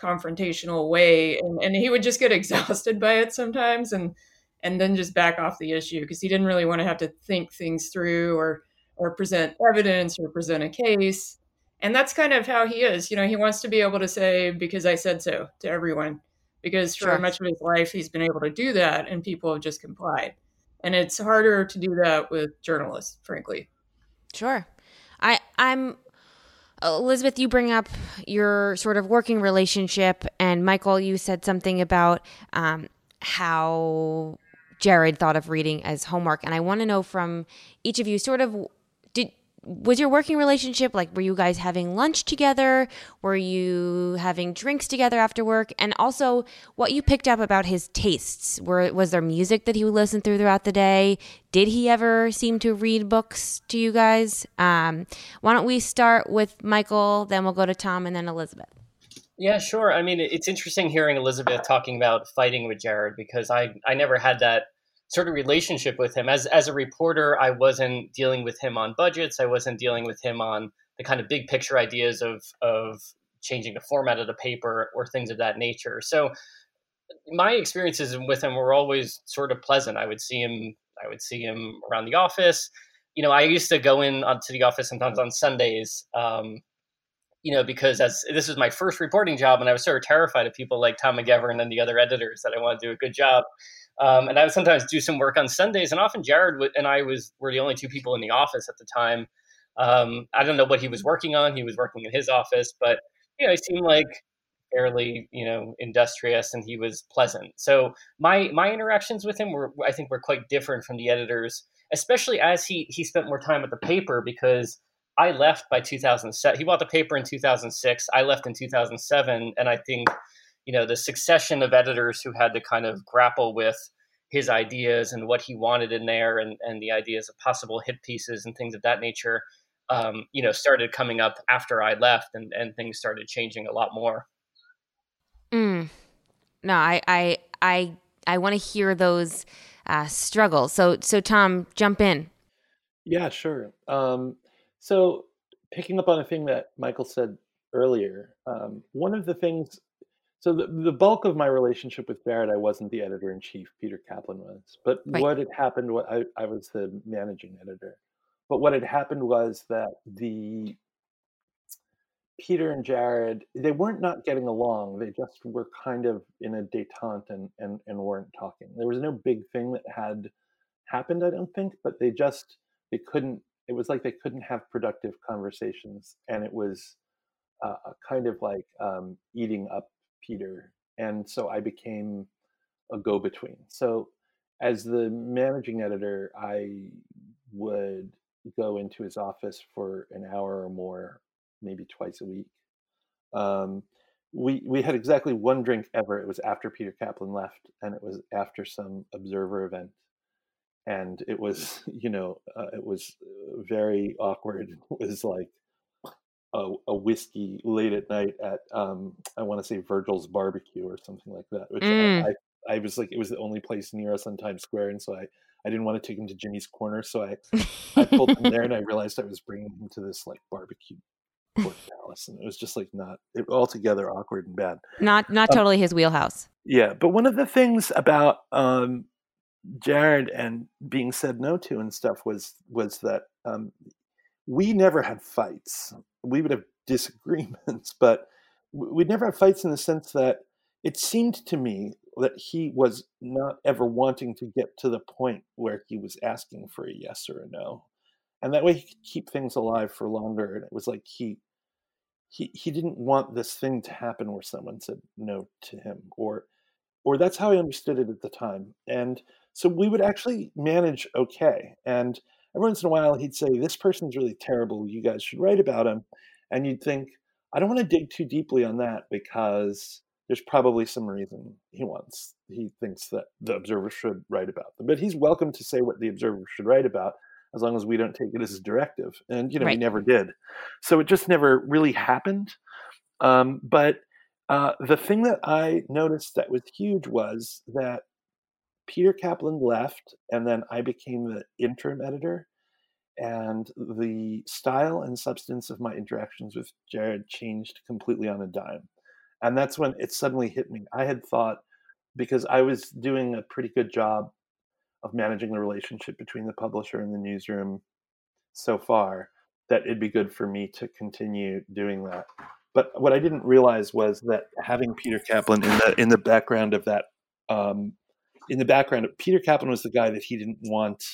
confrontational way. And, and he would just get exhausted by it sometimes and, and then just back off the issue because he didn't really want to have to think things through or, or present evidence or present a case. And that's kind of how he is. You know, he wants to be able to say, because I said so to everyone, because for sure. much of his life, he's been able to do that and people have just complied. And it's harder to do that with journalists, frankly. Sure. I I'm Elizabeth, you bring up your sort of working relationship, and Michael, you said something about um, how Jared thought of reading as homework, and I want to know from each of you, sort of, was your working relationship like were you guys having lunch together? Were you having drinks together after work? And also what you picked up about his tastes. Were was there music that he would listen through throughout the day? Did he ever seem to read books to you guys? Um, why don't we start with michael then we'll go to tom and then elizabeth. Yeah, sure. I mean, it's interesting hearing Elizabeth talking about fighting with Jared because I, I never had that sort of relationship with him. As as a reporter, I wasn't dealing with him on budgets. I wasn't dealing with him on the kind of big picture ideas of of changing the format of the paper or things of that nature. So my experiences with him were always sort of pleasant. I would see him I would see him around the office. You know, I used to go in to the office sometimes on Sundays. Um, you know, because as this was my first reporting job, and I was sort of terrified of people like Tom McGeveran and the other editors that I want to do a good job. Um, and I would sometimes do some work on Sundays, and often Jared would, and I was were the only two people in the office at the time. Um, I don't know what he was working on. He was working in his office, but you know, he seemed like fairly you know industrious, and he was pleasant. So my my interactions with him were, I think, were quite different from the editors, especially as he he spent more time at the paper because I left by 2007. He bought the paper in 2006. I left in 2007, and I think you know the succession of editors who had to kind of grapple with his ideas and what he wanted in there and, and the ideas of possible hit pieces and things of that nature um, you know started coming up after i left and, and things started changing a lot more. Mm. no i i i, I want to hear those uh, struggles. So so tom jump in. Yeah sure. Um, so picking up on a thing that michael said earlier um, one of the things so the, the bulk of my relationship with Jared, I wasn't the editor in chief. Peter Kaplan was. But right. what had happened, what I, I was the managing editor. But what had happened was that the Peter and Jared, they weren't not getting along. They just were kind of in a detente and, and, and weren't talking. There was no big thing that had happened, I don't think, but they just, they couldn't, it was like they couldn't have productive conversations. And it was uh, kind of like um, eating up Peter. And so I became a go between. So as the managing editor, I would go into his office for an hour or more maybe twice a week. Um, we we had exactly one drink ever. It was after Peter Kaplan left, and it was after some observer event, and it was you know uh, it was uh, very awkward. It was like a, a whiskey late at night at um, I want to say Virgil's barbecue or something like that. Which mm. I, I, I was like it was the only place near us on Times Square, and so I I didn't want to take him to Jimmy's Corner, so I I pulled him there, and I realized I was bringing him to this like barbecue Dallas, and it was just like not it, altogether awkward and bad. Not not um, totally his wheelhouse. Yeah, but one of the things about um, Jared and being said no to and stuff was was that um, we never had fights. We would have disagreements, but we'd never have fights in the sense that it seemed to me that he was not ever wanting to get to the point where he was asking for a yes or a no and that way he could keep things alive for longer and it was like he he he didn't want this thing to happen where someone said no to him or or that's how I understood it at the time. And so we would actually manage okay. And every once in a while he'd say, This person's really terrible. You guys should write about him. And you'd think, I don't want to dig too deeply on that because there's probably some reason he wants he thinks that the observer should write about them. But he's welcome to say what the observer should write about as long as we don't take it as a directive. And you know, right. we never did. So it just never really happened. Um, but uh, the thing that I noticed that was huge was that Peter Kaplan left, and then I became the interim editor. And the style and substance of my interactions with Jared changed completely on a dime. And that's when it suddenly hit me. I had thought, because I was doing a pretty good job of managing the relationship between the publisher and the newsroom so far that it'd be good for me to continue doing that. But what I didn't realize was that having Peter Kaplan in the in the background of that, um, in the background, Peter Kaplan was the guy that he didn't want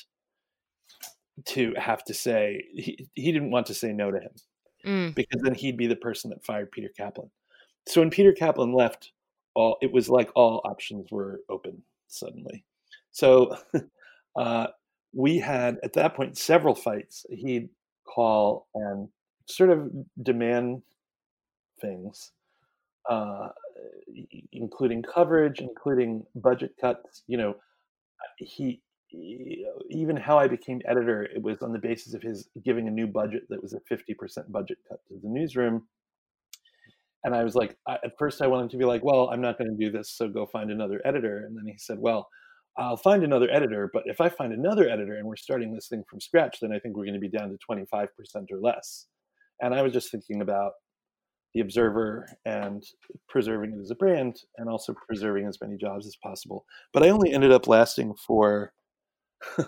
to have to say he, he didn't want to say no to him mm. because then he'd be the person that fired Peter Kaplan. So when Peter Kaplan left, all it was like all options were open suddenly. So uh, we had at that point several fights. He'd call and sort of demand things, uh, including coverage, including budget cuts. You know, he, he even how I became editor, it was on the basis of his giving a new budget that was a 50% budget cut to the newsroom. And I was like, I, at first I wanted to be like, well, I'm not going to do this, so go find another editor. And then he said, well, I'll find another editor, but if I find another editor and we're starting this thing from scratch, then I think we're going to be down to 25% or less. And I was just thinking about the Observer and preserving it as a brand and also preserving as many jobs as possible. But I only ended up lasting for,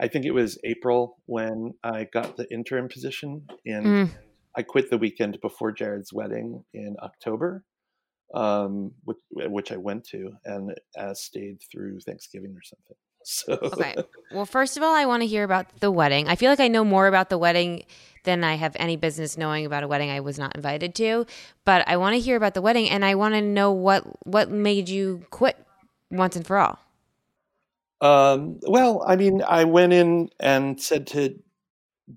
I think it was April when I got the interim position. And mm. I quit the weekend before Jared's wedding in October um, which, which I went to and uh, stayed through Thanksgiving or something. So okay. Well, first of all, I want to hear about the wedding. I feel like I know more about the wedding than I have any business knowing about a wedding I was not invited to. But I want to hear about the wedding, and I want to know what what made you quit once and for all. Um, well, I mean, I went in and said to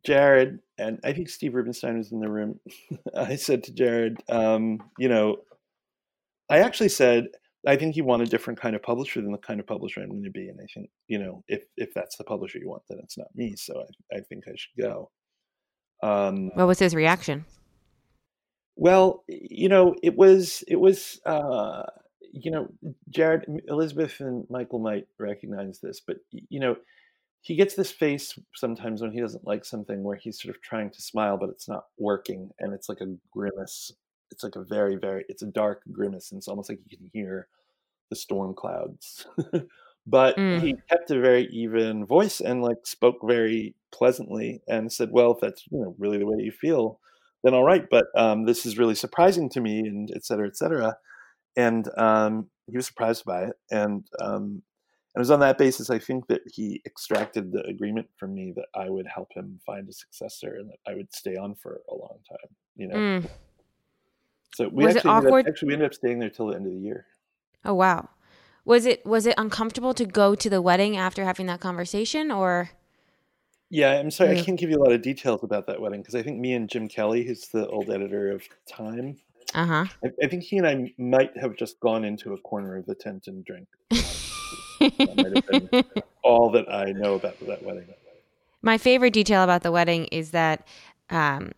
Jared, and I think Steve Rubenstein was in the room. I said to Jared, um, you know, I actually said I think you want a different kind of publisher than the kind of publisher I'm going to be, and I think you know if if that's the publisher you want, then it's not me. So I, I think I should go. Um, what was his reaction? Well, you know, it was it was uh, you know Jared, Elizabeth, and Michael might recognize this, but you know he gets this face sometimes when he doesn't like something where he's sort of trying to smile but it's not working and it's like a grimace it's like a very very it's a dark grimace and it's almost like you can hear the storm clouds but mm. he kept a very even voice and like spoke very pleasantly and said well if that's you know really the way you feel then all right. But um, this is really surprising to me, and et cetera, et cetera. And um, he was surprised by it, and um, and it was on that basis I think that he extracted the agreement from me that I would help him find a successor and that I would stay on for a long time. You know. Mm. So we Was it actually ended up, actually we ended up staying there till the end of the year. Oh wow. Was it was it uncomfortable to go to the wedding after having that conversation or Yeah, I'm sorry, Yeah. I can't give you a lot of details about that wedding because I think me and Jim Kelly, who's the old editor of Time, uh-huh. I, I think he and I might have just gone into a corner of the tent and drank. that might have been all that I know about that wedding. My favorite detail about the wedding is that um,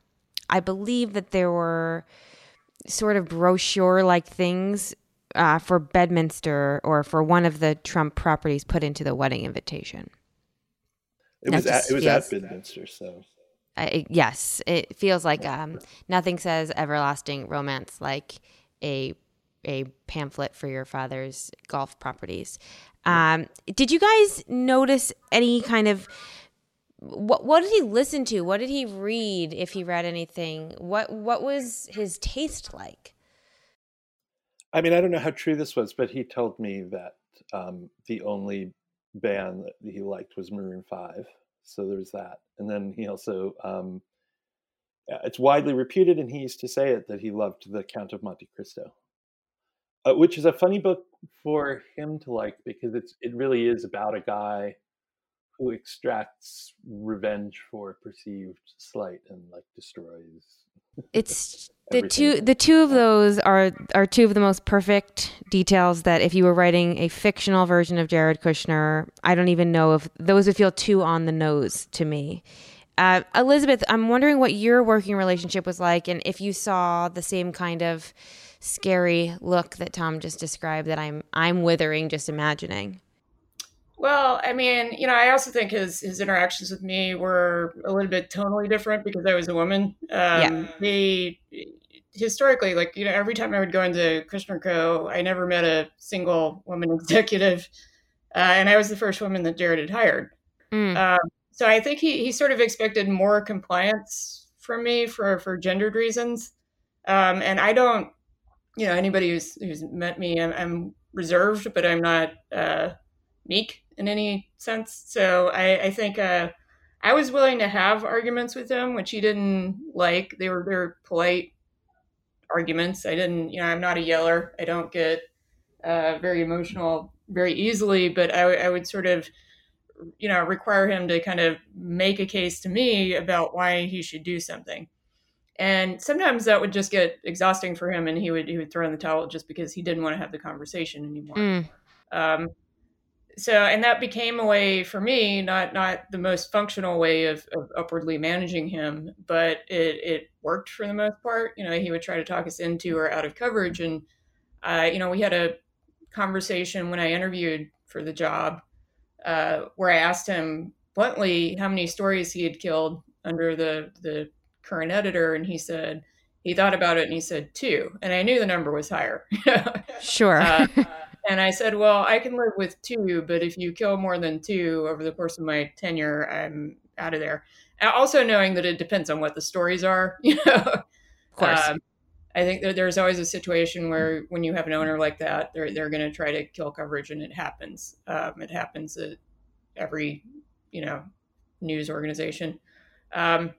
I believe that there were sort of brochure like things uh, for Bedminster or for one of the Trump properties put into the wedding invitation. It That was at, it was feels- at Bedminster, so I, it- yes, it feels like um, nothing says everlasting romance like a a pamphlet for your father's golf properties. Um, did you guys notice any kind of what what did he listen to? What did he read if he read anything? What what was his taste like? I mean, I don't know how true this was, but he told me that um, the only band that he liked was Maroon Five. So there's that, and then he also um, uh, it's widely reputed, and he used to say it that he loved the Count of Monte Cristo, uh, which is a funny book for him to like because it's it really is about a guy who extracts revenge for perceived slight and like destroys. It's the Everything. two the two of those are are two of the most perfect details that if you were writing a fictional version of Jared Kushner, I don't even know if those would feel too on the nose to me. Uh, Elizabeth, I'm wondering what your working relationship was like, and if you saw the same kind of scary look that Tom just described that I'm I'm withering just imagining. Well, I mean, you know, I also think his his interactions with me were a little bit tonally different because I was a woman. Um, They historically, like you know, every time I would go into Kushner Co., I never met a single woman executive, uh, and I was the first woman that Jared had hired. Mm. Um, so I think he he sort of expected more compliance from me for for gendered reasons, um, and I don't, you know, anybody who's who's met me, I'm, I'm reserved, but I'm not. Uh, meek in any sense. So I, I think uh, I was willing to have arguments with him, which he didn't like. They were they were polite arguments. I didn't, you know, I'm not a yeller. I don't get uh, very emotional very easily, but I, I would sort of, you know, require him to kind of make a case to me about why he should do something. And sometimes that would just get exhausting for him, and he would he would throw in the towel just because he didn't want to have the conversation anymore. Mm. Um, so and that became a way for me not not the most functional way of, of upwardly managing him but it it worked for the most part. You know he would try to talk us into or out of coverage. And uh, you know we had a conversation when i interviewed for the job uh, where i asked him bluntly how many stories he had killed under the the current editor. And he said he thought about it and he said two. And i knew the number was higher. Sure. Uh, and I said, well, I can live with two, but if you kill more than two over the course of my tenure, I'm out of there. Also knowing that it depends on what the stories are, you know. of course. Um, I think that there's always a situation where when you have an owner like that, they're they're going to try to kill coverage, and it happens. Um, it happens at every you know news organization. Um,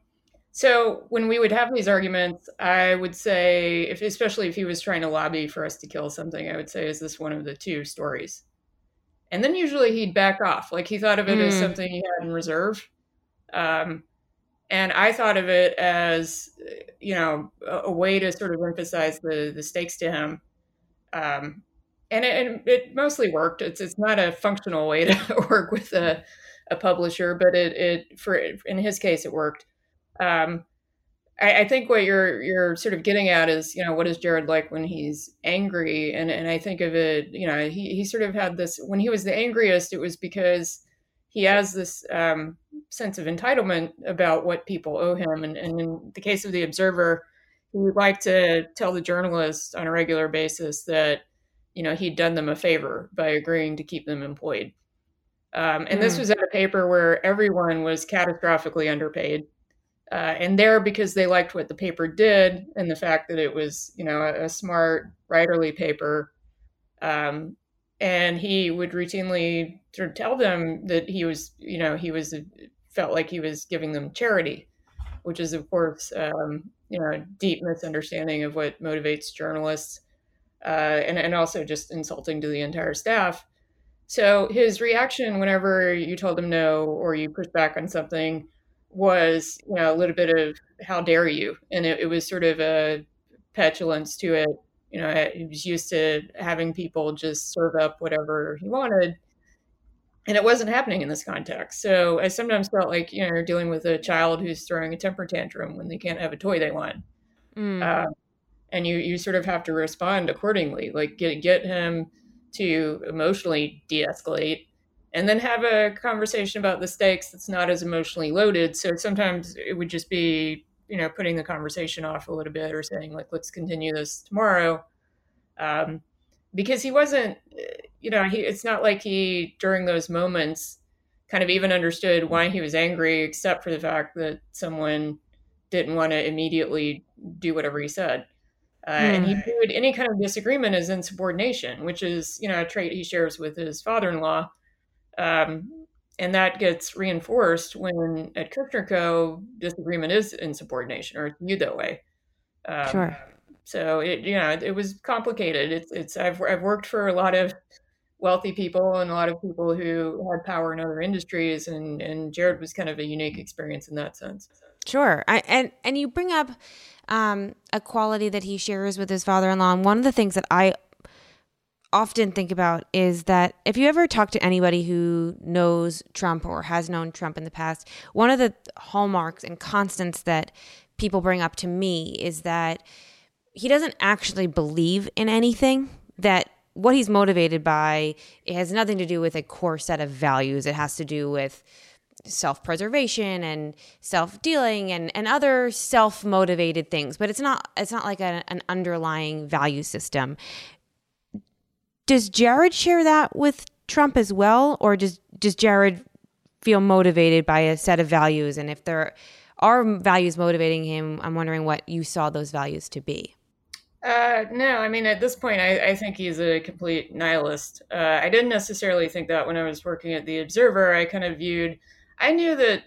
so when we would have these arguments, I would say, if especially if he was trying to lobby for us to kill something, I would say, is this one of the two stories? And then usually he'd back off, like he thought of it as Mm. something he had in reserve. Um, and I thought of it as, you know, a, a way to sort of emphasize the the stakes to him. Um, and it, and it mostly worked. It's it's not a functional way to work with a, a publisher, but it it for in his case it worked. Um, I, I think what you're you're sort of getting at is, you know, what is Jared like when he's angry? And and I think of it, you know, he he sort of had this when he was the angriest, it was because he has this um, sense of entitlement about what people owe him. And, and in the case of the Observer, he would like to tell the journalists on a regular basis that, you know, he'd done them a favor by agreeing to keep them employed. Um, and this Hmm. was at a paper where everyone was catastrophically underpaid. Uh, and there, because they liked what the paper did and the fact that it was, you know, a, a smart, writerly paper, um, and he would routinely sort of tell them that he was, you know, he was felt like he was giving them charity, which is, of course, um, you know, deep misunderstanding of what motivates journalists, uh, and and also just insulting to the entire staff. So his reaction whenever you told him no or you pushed back on something was, you know, a little bit of "How dare you?" and it, it was sort of a petulance to it. You know, he was used to having people just serve up whatever he wanted, and it wasn't happening in this context. So I sometimes felt like you know you're dealing with a child who's throwing a temper tantrum when they can't have a toy they want, mm. uh, and you you sort of have to respond accordingly. Like get get him to emotionally de-escalate, and then have a conversation about the stakes that's not as emotionally loaded. So sometimes it would just be you know putting the conversation off a little bit or saying like let's continue this tomorrow. Um, because he wasn't you know he it's not like he during those moments kind of even understood why he was angry except for the fact that someone didn't want to immediately do whatever he said uh, mm. and he hmm. viewed any kind of disagreement as insubordination which is you know a trait he shares with his father-in-law um, and that gets reinforced when at Kushner Co. disagreement is insubordination or it's viewed that way. Um, sure. So it you know it was complicated. It's it's I've I've worked for a lot of wealthy people and a lot of people who had power in other industries, and and Jared was kind of a unique experience in that sense. Sure, I, and and you bring up um, a quality that he shares with his father-in-law, and one of the things that I often think about is that if you ever talk to anybody who knows Trump or has known Trump in the past, one of the hallmarks and constants that people bring up to me is that he doesn't actually believe in anything that what he's motivated by it has nothing to do with a core set of values. It has to do with self-preservation and self-dealing and, and other self-motivated things but it's not it's not like a, an underlying value system does jared share that with trump as well or does does jared feel motivated by a set of values and if there are values motivating him i'm wondering what you saw those values to be uh, no, I mean, at this point, I, I think he's a complete nihilist. Uh, I didn't necessarily think that when I was working at The Observer. I kind of viewed, I knew that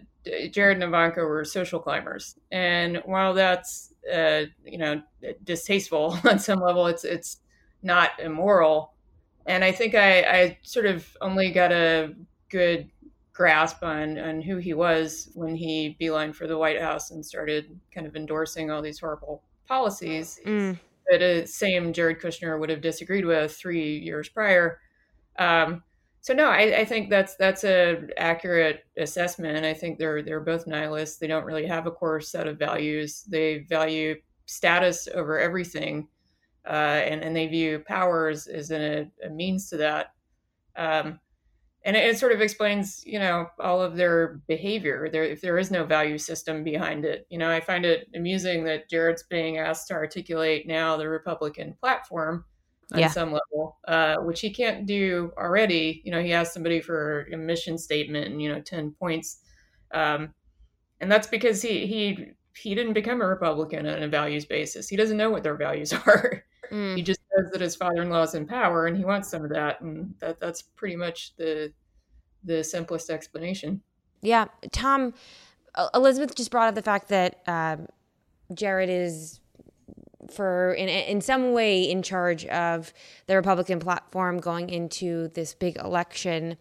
Jared and Ivanka were social climbers. And while that's, uh, you know, distasteful on some level, it's, it's not immoral. And I think I, I sort of only got a good grasp on, on who he was when he beeline for the White House and started kind of endorsing all these horrible policies. Mm that a same Jared Kushner would have disagreed with three years prior. Um, so no, I, I, think that's that's a accurate assessment. I think they're they're both nihilists. They don't really have a core set of values. They value status over everything, uh, and and they view power as, as a, a means to that. Um, and it, it, sort of explains you know all of their behavior. There if there is no value system behind it you know i find it amusing that jared's being asked to articulate now the republican platform on yeah. some level uh, which he can't do already. You know he asked somebody for a mission statement and you know 10 points. Um, and that's because he he he didn't become a republican on a values basis. He doesn't know what their values are Mm. He just says that his father-in-law is in power and he wants some of that, and that that's pretty much the the simplest explanation. Yeah, Tom, Elizabeth just brought up the fact that um, Jared is for in in some way in charge of the Republican platform going into this big election.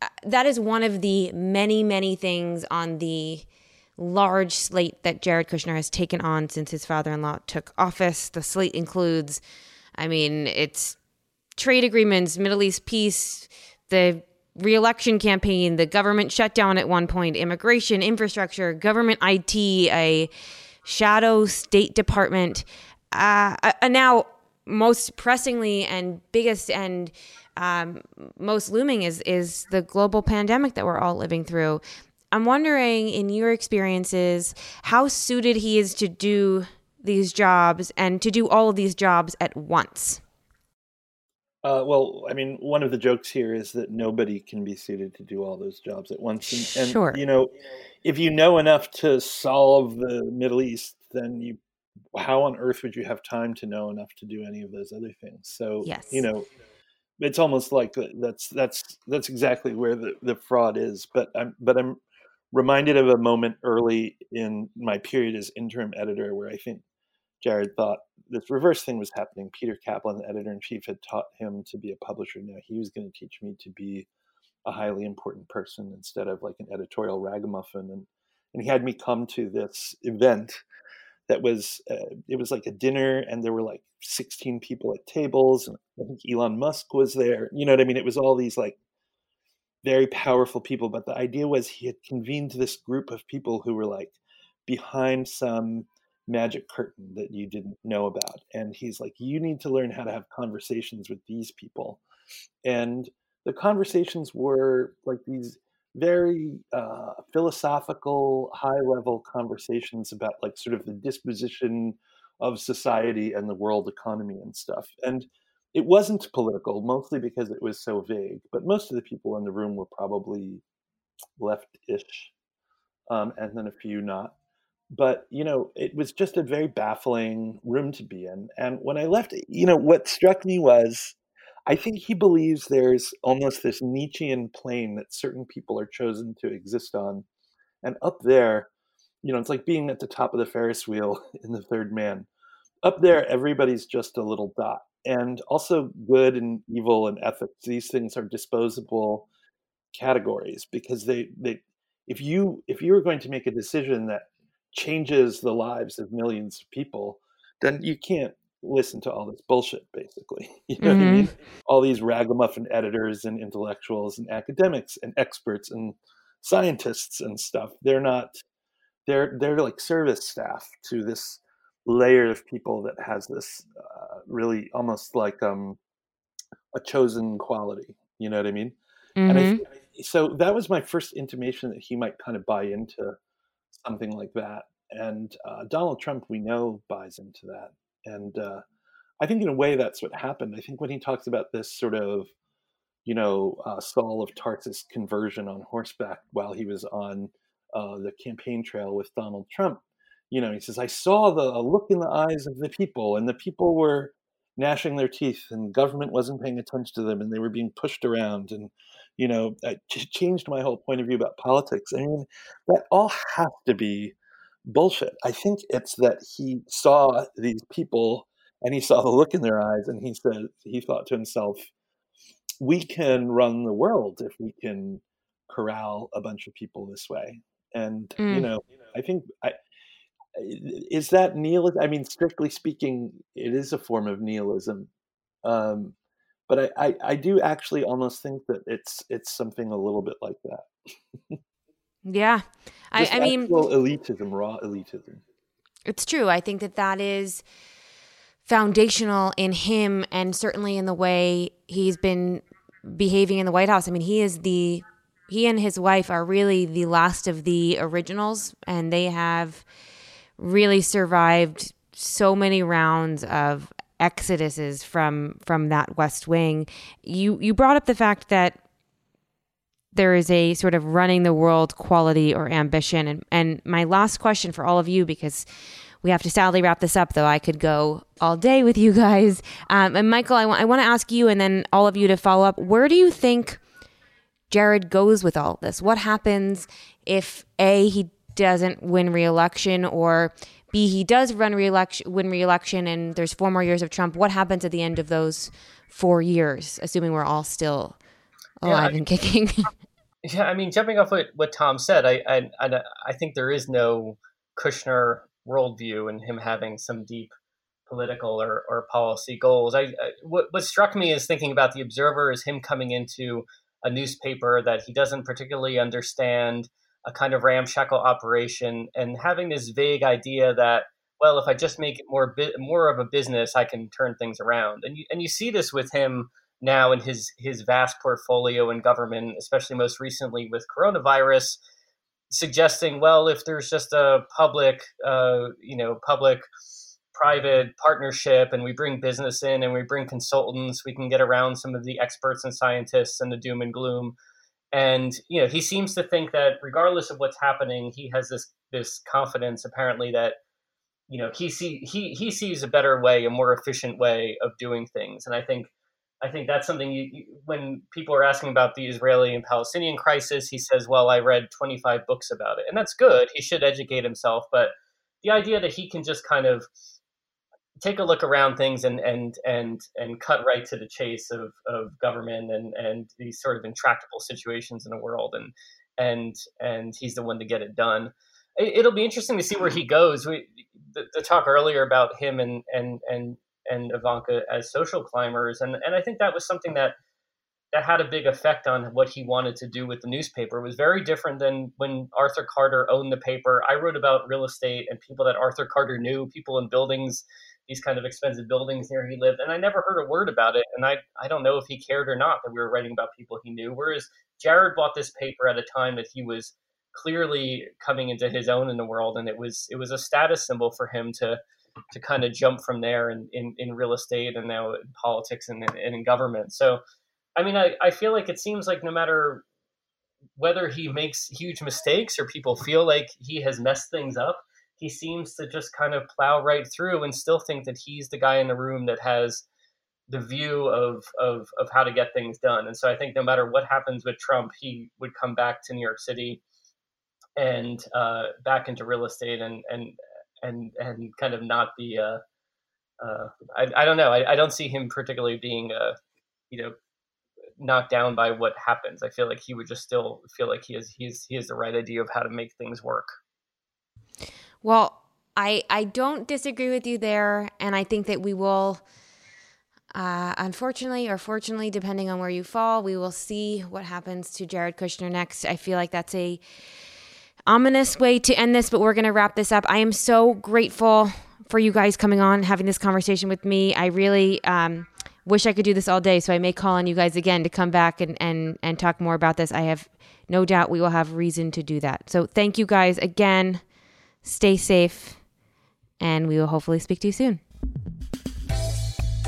Uh, that is one of the many many things on the large slate that Jared Kushner has taken on since his father in law took office. The slate includes, I mean, it's trade agreements, Middle East peace, the reelection campaign, the government shutdown at one point, immigration, infrastructure, government IT, a shadow State Department. Uh, uh, now, most pressingly and biggest and um, most looming is is the global pandemic that we're all living through. I'm wondering, in your experiences, how suited he is to do these jobs and to do all of these jobs at once. Uh, well, I mean, one of the jokes here is that nobody can be suited to do all those jobs at once. And, and Sure. you know, if you know enough to solve the Middle East, then you, how on earth would you have time to know enough to do any of those other things? So, Yes. you know, it's almost like that's that's that's exactly where the, the fraud is. But I'm but I'm reminded of a moment early in my period as interim editor where I think Jared thought this reverse thing was happening. Peter Kaplan, the editor in chief, had taught him to be a publisher. Now he was going to teach me to be a highly important person instead of like an editorial ragamuffin. And and he had me come to this event that was uh, it was like a dinner, and there were like 16 people at tables, and I think Elon Musk was there. You know what I mean? It was all these like very powerful people. But the idea was he had convened this group of people who were like behind some magic curtain that you didn't know about. And he's like, you need to learn how to have conversations with these people. And the conversations were like these very uh, philosophical, high level conversations about like sort of the disposition of society and the world economy and stuff. And it wasn't political, mostly because it was so vague. But most of the people in the room were probably left-ish, um, and then a few not. But you know, it was just a very baffling room to be in. And when I left, you know, what struck me was, I think he believes there's almost this Nietzschean plane that certain people are chosen to exist on, and up there, you know, it's like being at the top of the Ferris wheel in the Third Man. Up there, everybody's just a little dot and also good and evil and ethics these things are disposable categories because they they if you if you're going to make a decision that changes the lives of millions of people then you can't listen to all this bullshit basically. You know what i mean? Mm-hmm. All these ragamuffin editors and intellectuals and academics and experts and scientists and stuff they're not they're they're like service staff to this layer of people that has this uh, really almost like um, a chosen quality. You know what I mean? And I, so that was my first intimation that he might kind of buy into something like that. And uh, Donald Trump, we know, buys into that. And uh, I think in a way that's what happened. I think when he talks about this sort of, you know, uh, Saul of Tarsus conversion on horseback while he was on uh, the campaign trail with Donald Trump, you know, he says, I saw the a look in the eyes of the people, and the people were gnashing their teeth, and government wasn't paying attention to them, and they were being pushed around. And, you know, it changed my whole point of view about politics. I mean, that all has to be bullshit. I think it's that he saw these people and he saw the look in their eyes, and he said, he thought to himself, we can run the world if we can corral a bunch of people this way. And, you Mm. know, I think I, is that nihilism? I mean, strictly speaking, it is a form of nihilism. Um, but I, I, I do actually almost think that it's it's something a little bit like that. Yeah. I, I mean, elitism, raw elitism. It's true. I think that that is foundational in him and certainly in the way he's been behaving in the White House. I mean, he is the he and his wife are really the last of the originals and they have really survived so many rounds of exoduses from from that west wing. You you brought up the fact that there is a sort of running the world quality or ambition. And, and my last question for all of you, because we have to sadly wrap this up, though I could go all day with you guys. Um, and Michael, I I want to ask you, and then all of you to follow up. Where do you think Jared goes with all this? What happens if a he doesn't win re-election, or b he does run re-election, win re-election, and there's four more years of Trump? What happens at the end of those four years, assuming we're all still Yeah, alive I- and kicking? Yeah, I mean, jumping off what, what Tom said, I, I I I think there is no Kushner worldview and him having some deep political or, or policy goals. I, I what what struck me is thinking about the Observer is him coming into a newspaper that he doesn't particularly understand, a kind of ramshackle operation, and having this vague idea that well, if I just make it more bi- more of a business, I can turn things around. And you and you see this with him now in his his vast portfolio in government, especially most recently with coronavirus, suggesting, well, if there's just a public, uh, you know, public private partnership and we bring business in and we bring consultants, we can get around some of the experts and scientists and the doom and gloom. And you know, he seems to think that regardless of what's happening, he has this this confidence apparently that you know he see he he sees a better way, a more efficient way of doing things. And I think I think that's something you, you, when people are asking about the Israeli and Palestinian crisis, he says, "Well, I read 25 books about it," and that's good. He should educate himself, but the idea that he can just kind of take a look around things and and and and cut right to the chase of of government and and these sort of intractable situations in the world and and and he's the one to get it done it, will be interesting to see where he goes we the, the, talk earlier about him and and and and Ivanka as social climbers and and I think that was something that that had a big effect on what he wanted to do with the newspaper. It was very different than when Arthur Carter owned the paper. I wrote about real estate and people that Arthur Carter knew, people in buildings these kind of expensive buildings near he lived, and I never heard a word about it. And I I don't know if he cared or not that we were writing about people he knew. Whereas Jared bought this paper at a time that he was clearly coming into his own in the world, and it was it was a status symbol for him to to kind of jump from there in, in, in real estate and now in politics and, and in government. So, I mean, I, I feel like it seems like no matter whether he makes huge mistakes or people feel like he has messed things up, he seems to just kind of plow right through and still think that he's the guy in the room that has the view of, of, of how to get things done. And so I think no matter what happens with Trump, he would come back to New York City and uh, back into real estate and, and, and, and kind of not be, uh, uh, I, I don't know. I, I don't see him particularly being, uh, you know, knocked down by what happens. I feel like he would just still feel like he has, he's, he has the right idea of how to make things work. Well, I I don't disagree with you there, and I think that we will. Uh, unfortunately or fortunately, depending on where you fall, we will see what happens to Jared Kushner next. I feel like that's a ominous way to end this, but we're going to wrap this up. I am so grateful for you guys coming on, having this conversation with me. I really um, wish I could do this all day, so I may call on you guys again to come back and, and, and talk more about this. I have no doubt we will have reason to do that. So thank you guys again. Stay safe, and we will hopefully speak to you soon.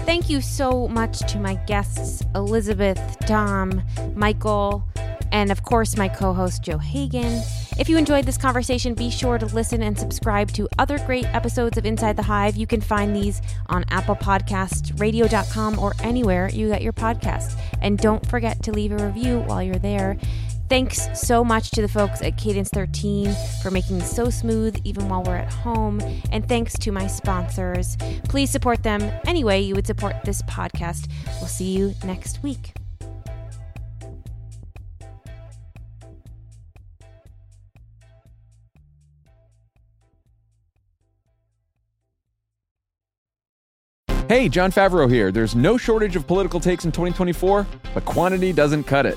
Thank you so much to my guests, Elizabeth, Tom, Michael, and of course, my co host, Joe Hagan. If you enjoyed this conversation, be sure to listen and subscribe to other great episodes of Inside the Hive. You can find these on Apple Podcasts, radio.com, or anywhere you get your podcasts. And don't forget to leave a review while you're there. Thanks so much to the folks at Cadence 13 for making this so smooth even while we're at home. And thanks to my sponsors. Please support them any way you would support this podcast. We'll see you next week. Hey, Jon Favreau here. There's no shortage of political takes in 2024, but quantity doesn't cut it.